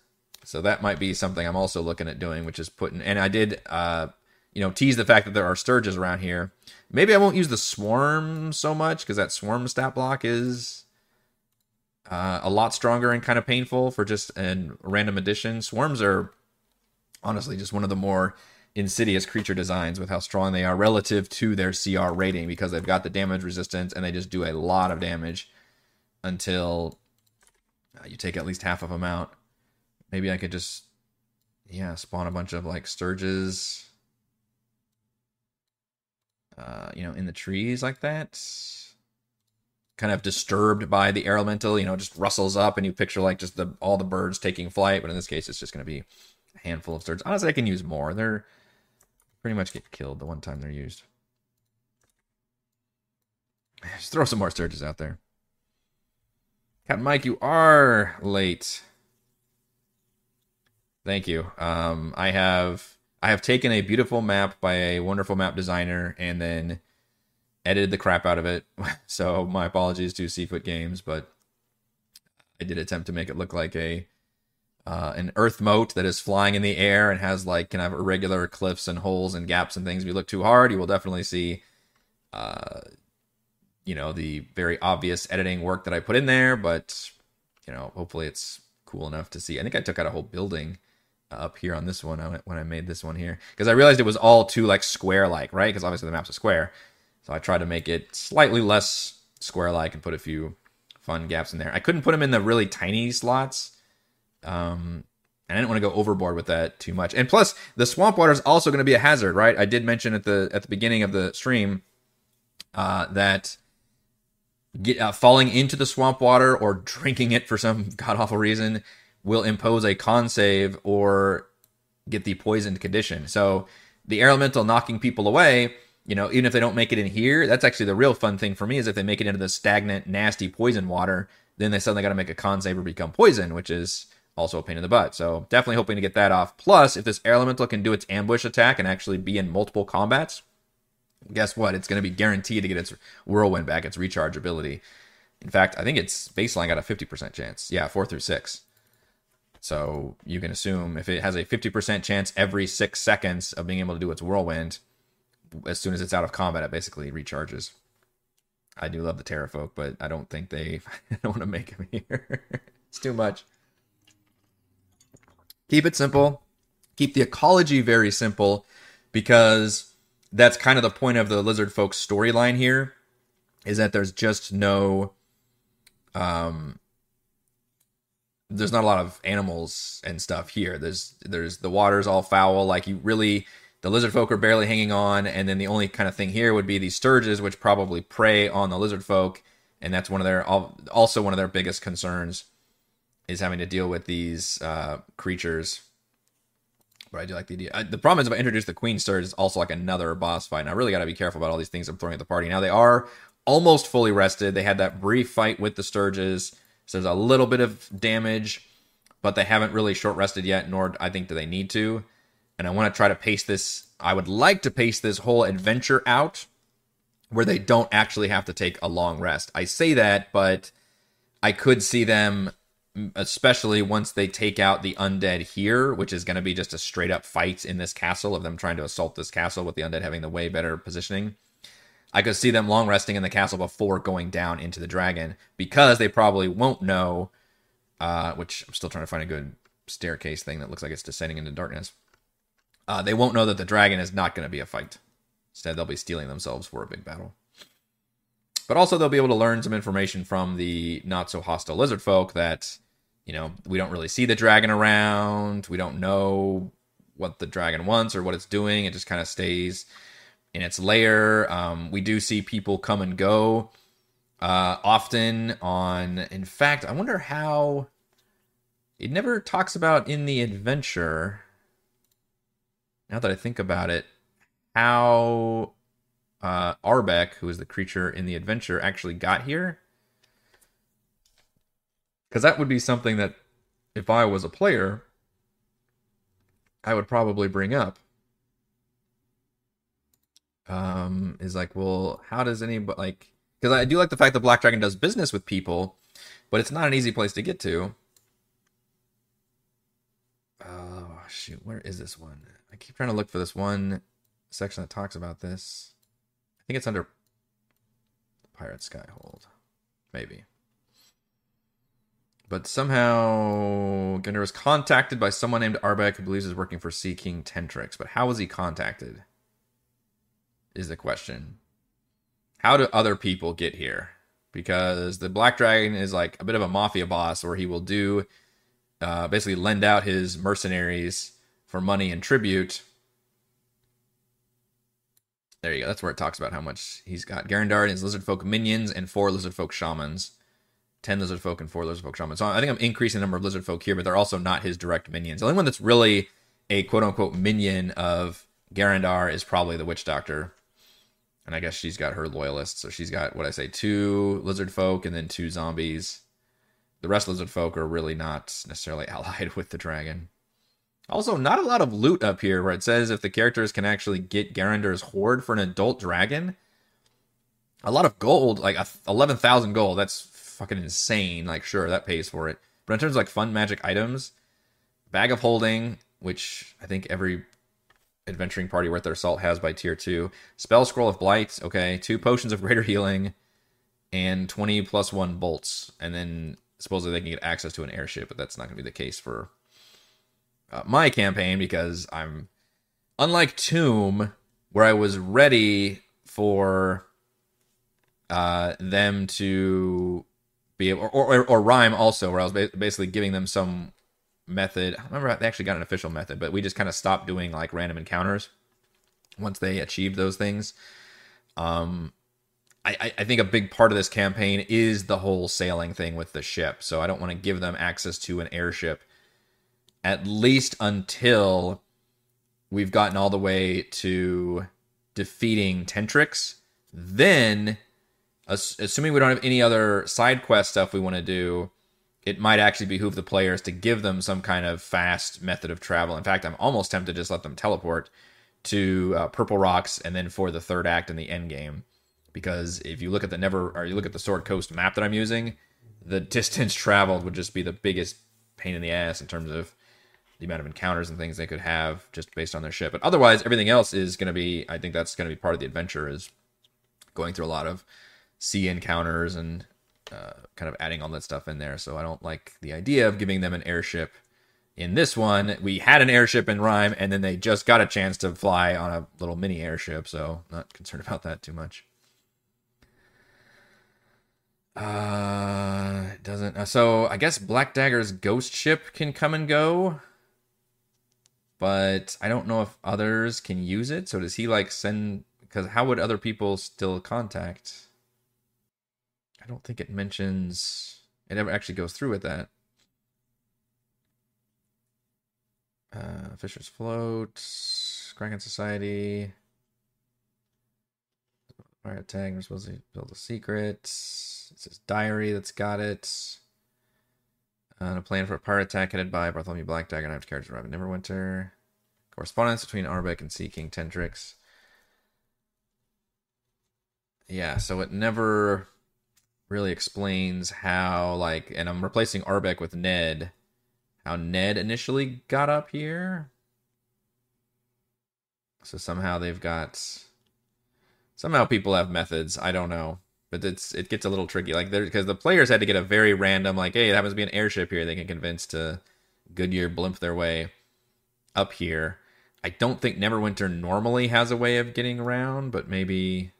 So that might be something I'm also looking at doing, which is putting. And I did, uh, you know, tease the fact that there are stirges around here. Maybe I won't use the swarm so much because that swarm stat block is uh, a lot stronger and kind of painful for just a random addition. Swarms are honestly just one of the more insidious creature designs with how strong they are relative to their CR rating because they've got the damage resistance and they just do a lot of damage until uh, you take at least half of them out. Maybe I could just, yeah, spawn a bunch of like stirges, uh, you know, in the trees like that. Kind of disturbed by the elemental, you know, just rustles up and you picture like just the all the birds taking flight, but in this case it's just gonna be a handful of stirges. Honestly, I can use more. They're pretty much get killed the one time they're used. [SIGHS] Just throw some more stirges out there. Captain Mike, you are late. Thank you. Um, I have I have taken a beautiful map by a wonderful map designer and then edited the crap out of it. [LAUGHS] so my apologies to Seafoot Games, but I did attempt to make it look like a uh, an earthmote that is flying in the air and has like kind of irregular cliffs and holes and gaps and things. If you look too hard, you will definitely see, uh, you know, the very obvious editing work that I put in there. But you know, hopefully it's cool enough to see. I think I took out a whole building up here on this one when I made this one here because I realized it was all too like square like, right? Because obviously the map's a square, so I tried to make it slightly less square like and put a few fun gaps in there. I couldn't put them in the really tiny slots. Um, and I didn't want to go overboard with that too much. And plus, the swamp water is also going to be a hazard, right? I did mention at the at the beginning of the stream uh, that get, uh, falling into the swamp water or drinking it for some [LAUGHS] god awful reason will impose a con save or get the poisoned condition. So the air elemental knocking people away, you know, even if they don't make it in here, that's actually the real fun thing for me is if they make it into the stagnant, nasty poison water, then they suddenly got to make a con save or become poison, which is also a pain in the butt. So definitely hoping to get that off. Plus, if this air elemental can do its ambush attack and actually be in multiple combats, guess what? It's going to be guaranteed to get its whirlwind back, its recharge ability. In fact, I think its baseline got a 50% chance. Yeah, four through six. So you can assume if it has a 50% chance every six seconds of being able to do its whirlwind, as soon as it's out of combat, it basically recharges. I do love the Terrafolk, but I don't think they I [LAUGHS] don't want to make him here. [LAUGHS] it's too much. Keep it simple. Keep the ecology very simple because that's kind of the point of the lizard folks storyline here is that there's just no um there's not a lot of animals and stuff here. There's there's the water's all foul. Like you really the lizard folk are barely hanging on, and then the only kind of thing here would be these stirges, which probably prey on the lizard folk, and that's one of their also one of their biggest concerns is having to deal with these uh, creatures. But I do like the idea. I, the problem is if I introduce the queen stirge, it's also like another boss fight. And I really got to be careful about all these things I'm throwing at the party. Now they are almost fully rested. They had that brief fight with the stirges so there's a little bit of damage, but they haven't really short rested yet, nor I think do they need to. And I want to try to pace this. I would like to pace this whole adventure out where they don't actually have to take a long rest. I say that, but I could see them, especially once they take out the undead here, which is going to be just a straight up fight in this castle of them trying to assault this castle with the undead having the way better positioning. I could see them long resting in the castle before going down into the dragon because they probably won't know. Uh, which I'm still trying to find a good staircase thing that looks like it's descending into darkness. Uh, they won't know that the dragon is not going to be a fight. Instead, they'll be steeling themselves for a big battle. But also, they'll be able to learn some information from the not so hostile lizard folk that, you know, we don't really see the dragon around. We don't know what the dragon wants or what it's doing. It just kind of stays in its lair. Um, we do see people come and go uh, often on. In fact, I wonder how. It never talks about in the adventure. Now that I think about it, how uh, Arbeck, who is the creature in the adventure, actually got here. Because that would be something that, if I was a player, I would probably bring up um, is like, well, how does anybody like? Because I do like the fact that Black Dragon does business with people, but it's not an easy place to get to. Oh shoot, where is this one? I keep trying to look for this one section that talks about this. I think it's under Pirate Skyhold, maybe. But somehow Gunnar was contacted by someone named Arbeck who believes is working for Sea King Tentrix. But how was he contacted? is the question. How do other people get here? Because the Black Dragon is like a bit of a mafia boss where he will do uh, basically lend out his mercenaries for money and tribute. There you go. That's where it talks about how much he's got. Garandar and his lizard folk minions and four lizard folk shamans. 10 lizard folk and 4 lizard folk shamans. So I think I'm increasing the number of lizard folk here, but they're also not his direct minions. The only one that's really a quote unquote minion of Garandar is probably the witch doctor. And I guess she's got her loyalists. So she's got what I say, two lizard folk and then two zombies. The rest of lizard folk are really not necessarily [LAUGHS] allied with the dragon. Also, not a lot of loot up here where it says if the characters can actually get Garandar's horde for an adult dragon. A lot of gold, like 11,000 gold. That's fucking insane. Like, sure, that pays for it. But in terms of like fun magic items, bag of holding, which I think every adventuring party worth their salt has by tier two. Spell scroll of blight, okay. Two potions of greater healing, and 20 plus one bolts. And then supposedly they can get access to an airship, but that's not going to be the case for uh, my campaign because I'm unlike Tomb, where I was ready for uh, them to be able, or, or, or Rime also, where I was basically giving them some method. I remember they actually got an official method, but we just kind of stopped doing like random encounters once they achieved those things. Um, I, I think a big part of this campaign is the whole sailing thing with the ship. So I don't want to give them access to an airship at least until we've gotten all the way to defeating Tentrix. Then assuming we don't have any other side quest stuff we want to do, it might actually behoove the players to give them some kind of fast method of travel. In fact, I'm almost tempted to just let them teleport to uh, Purple Rocks and then for the third act in the end game. Because if you look at the Never or you look at the Sword Coast map that I'm using, the [LAUGHS] distance traveled would just be the biggest pain in the ass in terms of the amount of encounters and things they could have just based on their ship. But otherwise, everything else is going to be. I think that's going to be part of the adventure is going through a lot of sea encounters and uh, kind of adding all that stuff in there. So I don't like the idea of giving them an airship. In this one, we had an airship in Rime, and then they just got a chance to fly on a little mini airship. So not concerned [LAUGHS] about that too much. Uh, it doesn't. Uh, so I guess Black Dagger's ghost ship can come and go, but I don't know if others can use it. So does he like send? Because how would other people still contact? I don't think it mentions it ever actually goes through with that. Uh, Fisher's Float, Kraken Society, Fire Tag. We're supposed to build a secret. It's his diary that's got it. Uh, a plan for a pirate attack headed by Bartholomew Black Dagger and I have carriage arrive in Neverwinter. Correspondence between Arbeck and Sea King Tentrix. Yeah, so it never really explains how like and I'm replacing Arbeck with Ned. How Ned initially got up here. So somehow they've got somehow people have methods. I don't know. But it's it gets a little tricky. Like there because the players had to get a very random, like, hey, it happens to be an airship here, they can convince to Goodyear blimp their way up here. I don't think Neverwinter normally has a way of getting around, but maybe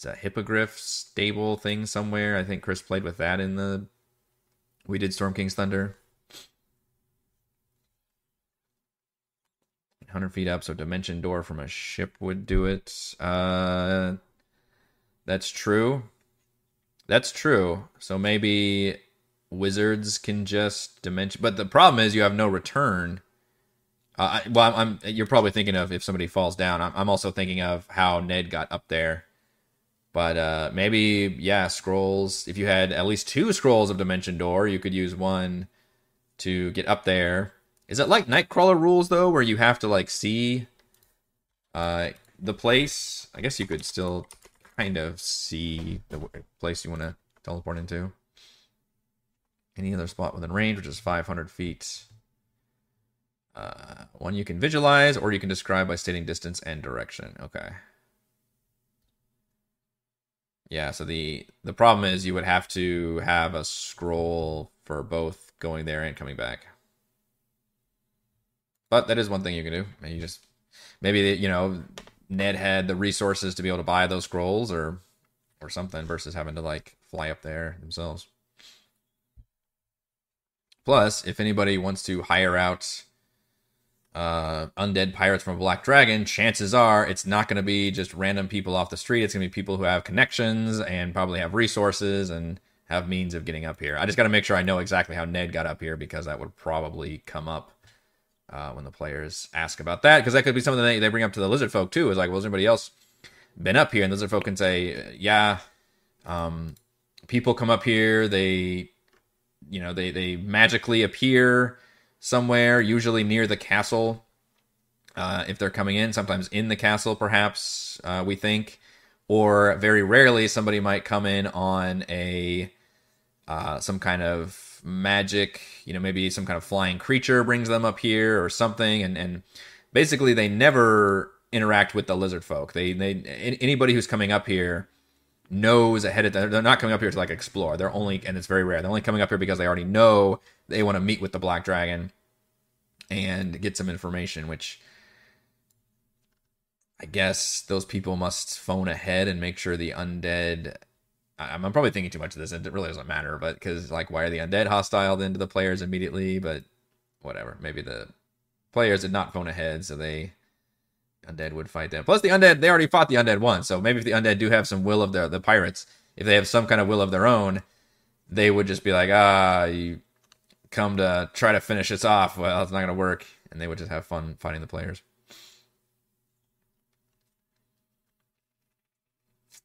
it's a hippogriff stable thing somewhere. I think Chris played with that in the we did Storm King's Thunder. 100 feet up, so dimension door from a ship would do it. Uh, that's true. That's true. So maybe wizards can just dimension, but the problem is you have no return. Uh, I, well, I'm, I'm, You're probably thinking of if somebody falls down. I'm, I'm also thinking of how Ned got up there but uh, maybe yeah, scrolls. If you had at least two scrolls of Dimension Door, you could use one to get up there. Is it like Nightcrawler rules though, where you have to like see uh, the place? I guess you could still kind of see the place you want to teleport into. Any other spot within range, which is 500 feet. Uh, one you can visualize, or you can describe by stating distance and direction. Okay. Yeah, so the the problem is you would have to have a scroll for both going there and coming back. But that is one thing you can do. You just maybe you know Ned had the resources to be able to buy those scrolls or or something versus having to like fly up there themselves. Plus, if anybody wants to hire out uh, undead pirates from a black dragon, chances are it's not going to be just random people off the street. It's going to be people who have connections and probably have resources and have means of getting up here. I just got to make sure I know exactly how Ned got up here because that would probably come up uh, when the players ask about that because that could be something they, they bring up to the lizard folk too. Is like, well, has anybody else been up here? And the lizard folk can say, yeah, um, people come up here. They, you know, they they magically appear somewhere, usually near the castle. Uh, if they're coming in, sometimes in the castle, perhaps uh, we think, or very rarely somebody might come in on a uh, some kind of magic, you know, maybe some kind of flying creature brings them up here or something, and and basically they never interact with the lizard folk. They they anybody who's coming up here knows ahead of time. They're not coming up here to like explore. They're only, and it's very rare. They're only coming up here because they already know they want to meet with the black dragon and get some information. Which I guess those people must phone ahead and make sure the undead. I'm, probably thinking too much of this, it really doesn't matter. But because like, why are the undead hostile then to the players immediately? But whatever. Maybe the players did not phone ahead, so they undead would fight them. Plus, the undead they already fought the undead once, so maybe if the undead do have some will of their the pirates, if they have some kind of will of their own, they would just be like, ah, you come to try to finish this off. Well, it's not gonna work, and they would just have fun fighting the players.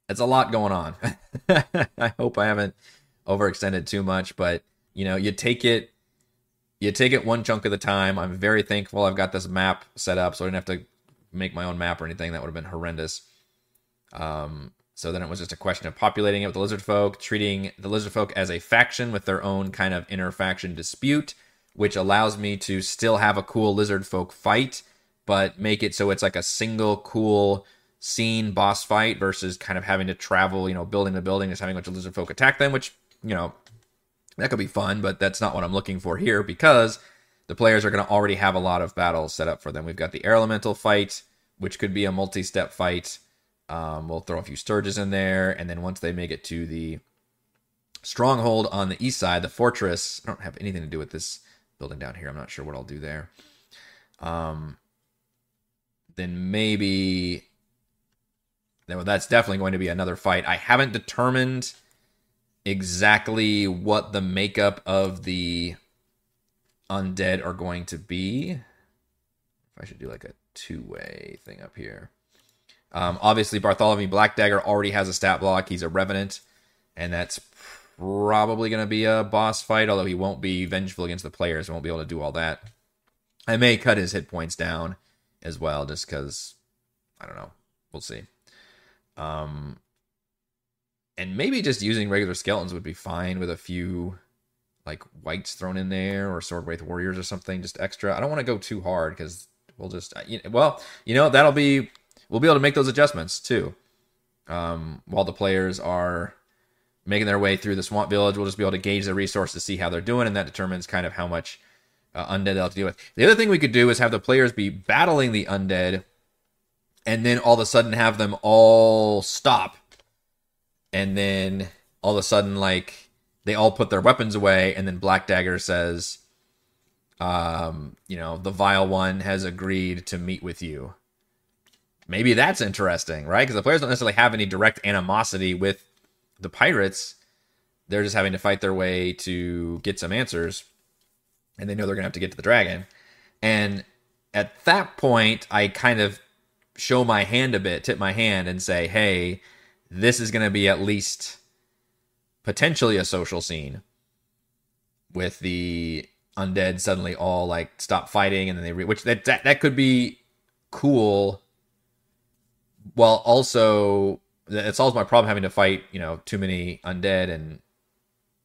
It's a lot going on. [LAUGHS] I hope I haven't overextended too much, but you know, you take it you take it one chunk at a time. I'm very thankful I've got this map set up so I didn't have to make my own map or anything. That would have been horrendous. Um, so then it was just a question of populating it with the lizard folk, treating the lizard folk as a faction with their own kind of inner faction dispute, which allows me to still have a cool lizard folk fight, but make it so it's like a single cool scene boss fight versus kind of having to travel, you know, building to building, just having a bunch of lizard folk attack them, which, you know, that could be fun, but that's not what I'm looking for here because the players are going to already have a lot of battles set up for them. We've got the air elemental fight, which could be a multi-step fight. Um, we'll throw a few stirges in there, and then once they make it to the stronghold on the east side, the fortress. I don't have anything to do with this building down here. I'm not sure what I'll do there. Um, then maybe well, that's definitely going to be another fight. I haven't determined exactly what the makeup of the undead are going to be. If I should do like a two way thing up here. Um, obviously, Bartholomew Black Dagger already has a stat block. He's a Revenant, and that's probably going to be a boss fight, although he won't be vengeful against the players. won't be able to do all that. I may cut his hit points down as well, just because, I don't know. We'll see. Um, and maybe just using regular skeletons would be fine with a few like wights thrown in there or sword wraith warriors or something just extra i don't want to go too hard because we'll just uh, you know, well you know that'll be we'll be able to make those adjustments too. Um, while the players are making their way through the swamp village we'll just be able to gauge the resources see how they're doing and that determines kind of how much uh, undead they'll have to deal with. The other thing we could do is have the players be battling the undead and then all of a sudden have them all stop. And then all of a sudden like they all put their weapons away, and then Black Dagger says, um, you know, the vile one has agreed to meet with you. Maybe that's interesting, right? Because the players don't necessarily have any direct animosity with the pirates. They're just having to fight their way to get some answers, and they know they're going to have to get to the dragon. And at that point, I kind of show my hand a bit, tip my hand, and say, hey, this is going to be at least potentially a social scene with the undead suddenly all like stop fighting and then they re- which that, that that could be cool while also it solves my problem having to fight you know too many undead and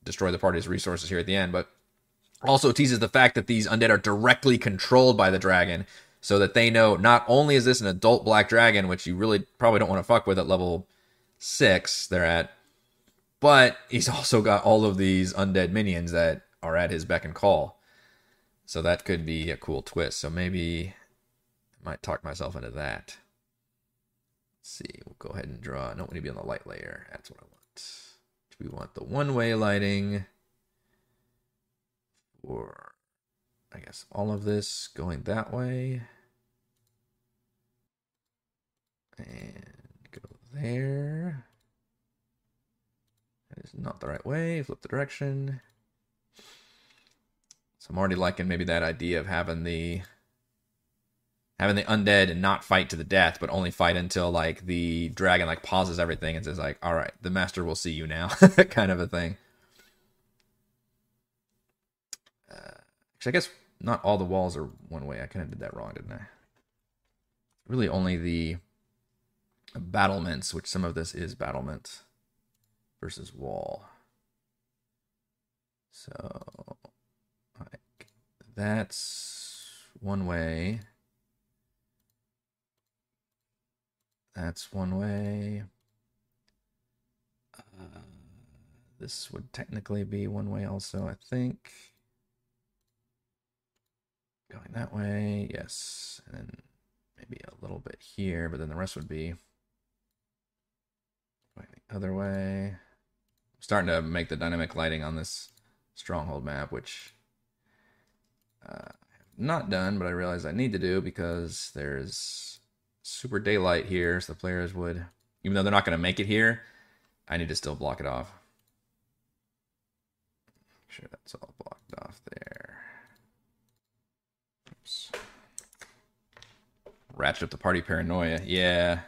destroy the party's resources here at the end but also teases the fact that these undead are directly controlled by the dragon so that they know not only is this an adult black dragon which you really probably don't want to fuck with at level 6 they're at but he's also got all of these undead minions that are at his beck and call. So that could be a cool twist. So maybe I might talk myself into that. See. We'll go ahead and draw. I don't want to be on the light layer. That's what I want. Do We want the one-way lighting for I guess all of this going that way. And go there. That is not the right way. Flip the direction. So I'm already liking maybe that idea of having the having the undead and not fight to the death, but only fight until like the dragon like pauses everything and says like, "All right, the master will see you now," [LAUGHS] kind of a thing. Uh, actually, I guess not all the walls are one way. I kind of did that wrong, didn't I? Really, only the battlements, which some of this is battlement versus wall. So, like that's one way. That's one way. Uh, this would technically be one way also, I think. Going that way, yes. And then maybe a little bit here, but then the rest would be going the other way. I'm starting to make the dynamic lighting on this stronghold map, which uh, I have not done, but I realize I need to do because there's super daylight here, so the players would, even though they're not going to make it here, I need to still block it off. Make sure that's all blocked off there. Oops. Ratchet up the party paranoia. Yeah.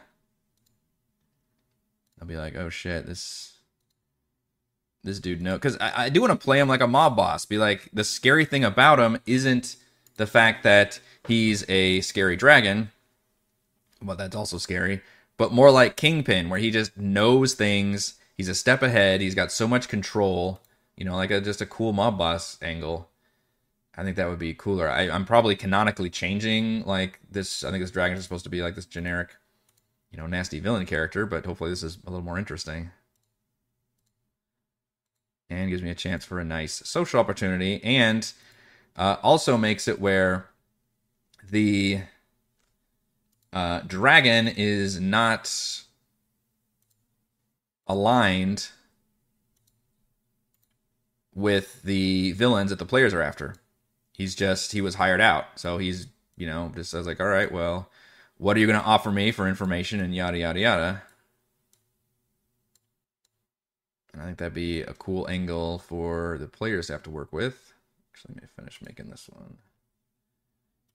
I'll be like, oh shit, this this dude no because I, I do want to play him like a mob boss. Be like, the scary thing about him isn't the fact that he's a scary dragon well, that's also scary, but more like Kingpin, where he just knows things. He's a step ahead. He's got so much control. You know, like a, just a cool mob boss angle. I think that would be cooler. I, I'm probably canonically changing like this. I think this dragon is supposed to be like this generic, you know, nasty villain character, but hopefully this is a little more interesting. And gives me a chance for a nice social opportunity, and uh, also makes it where the uh, Dragon is not aligned with the villains that the players are after. He's just he was hired out, so he's you know just says like, all right, well, what are you going to offer me for information and yada yada yada. And I think that'd be a cool angle for the players to have to work with. Actually, let me finish making this one.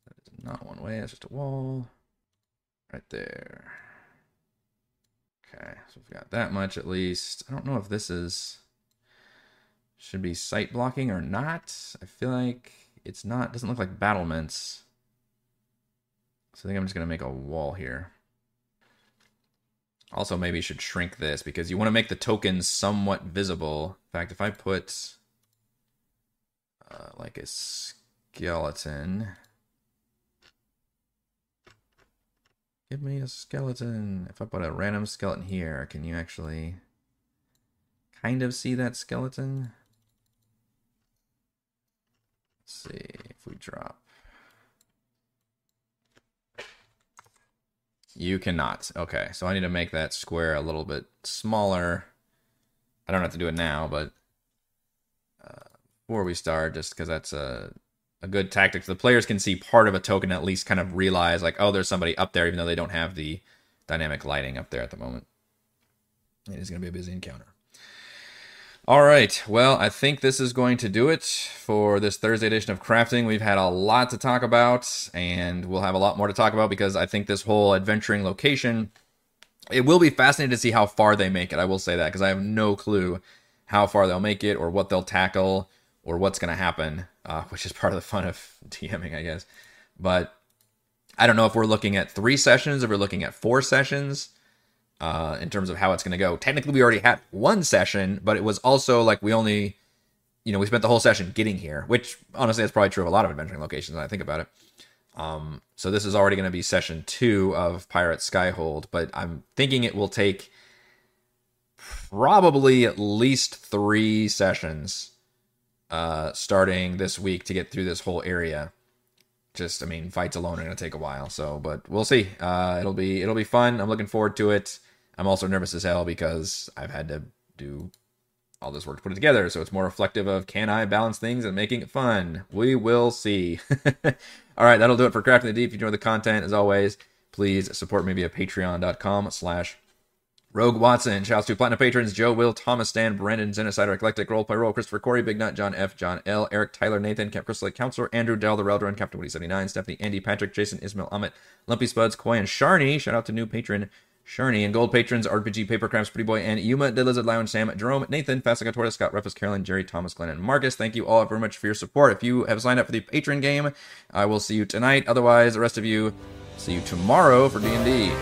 That is not one way, it's just a wall. Right there. Okay, so we've got that much at least. I don't know if this is should be sight blocking or not. I feel like it's not. Doesn't look like battlements. So I think I'm just gonna make a wall here. Also, maybe should shrink this because you want to make the tokens somewhat visible. In fact, if I put uh, like a skeleton. Give me a skeleton. If I put a random skeleton here, can you actually kind of see that skeleton? Let's see if we drop. You cannot. Okay, so I need to make that square a little bit smaller. I don't have to do it now, but uh, before we start, just because that's a a good tactic. The players can see part of a token, at least kind of realize like, oh, there's somebody up there, even though they don't have the dynamic lighting up there at the moment. It is going to be a busy encounter. All right. Well, I think this is going to do it for this Thursday edition of crafting. We've had a lot to talk about, and we'll have a lot more to talk about because I think this whole adventuring location. It will be fascinating to see how far they make it. I will say that because I have no clue how far they'll make it or what they'll tackle or what's going to happen, uh, [LAUGHS] which is part of the fun of [LAUGHS] DMing, I guess. But I don't know if we're looking at three sessions or we're looking at four sessions uh, in terms of how it's going to go. Technically, we already had one session, but it was also like we only, you know, we spent the whole session getting here, which honestly is probably true of a lot of adventuring locations when I think about it. Um, so this is already going to be session two of Pirate Skyhold, but I'm thinking it will take probably at least three sessions uh, starting this week to get through this whole area. Just, I mean, fights alone are gonna take a while. So, but we'll see. Uh, it'll be it'll be fun. I'm looking forward to it. I'm also nervous as hell because I've had to do all this work to put it together. So it's more reflective of can I balance things and making it fun? We will see. [LAUGHS] all right, that'll do it for Crafting the Deep. If you enjoy the content, as always, please support me via patreon.com slash Rogue Watson. Shouts to Platinum patrons Joe, Will, Thomas, Stan, Brandon, Zenicider, Eclectic, Roll, Christopher, Corey, Big Nut, John F, John L, Eric, Tyler, Nathan, Camp Crystal Counselor, Andrew, Dell, The Reldrun, Captain Woody 79, Stephanie, Andy, Patrick, Jason, Ismail, Amit, Lumpy Spuds, Koi, and Sharney. Shout out to new patron Sharney and gold patrons RPG Paper Papercrafts Pretty Boy and Yuma the Lizard Lounge Sam Jerome Nathan Fassica Torta Scott Rufus Carolyn Jerry Thomas Glenn and Marcus thank you all very much for your support if you have signed up for the patron game I will see you tonight otherwise the rest of you see you tomorrow for D&D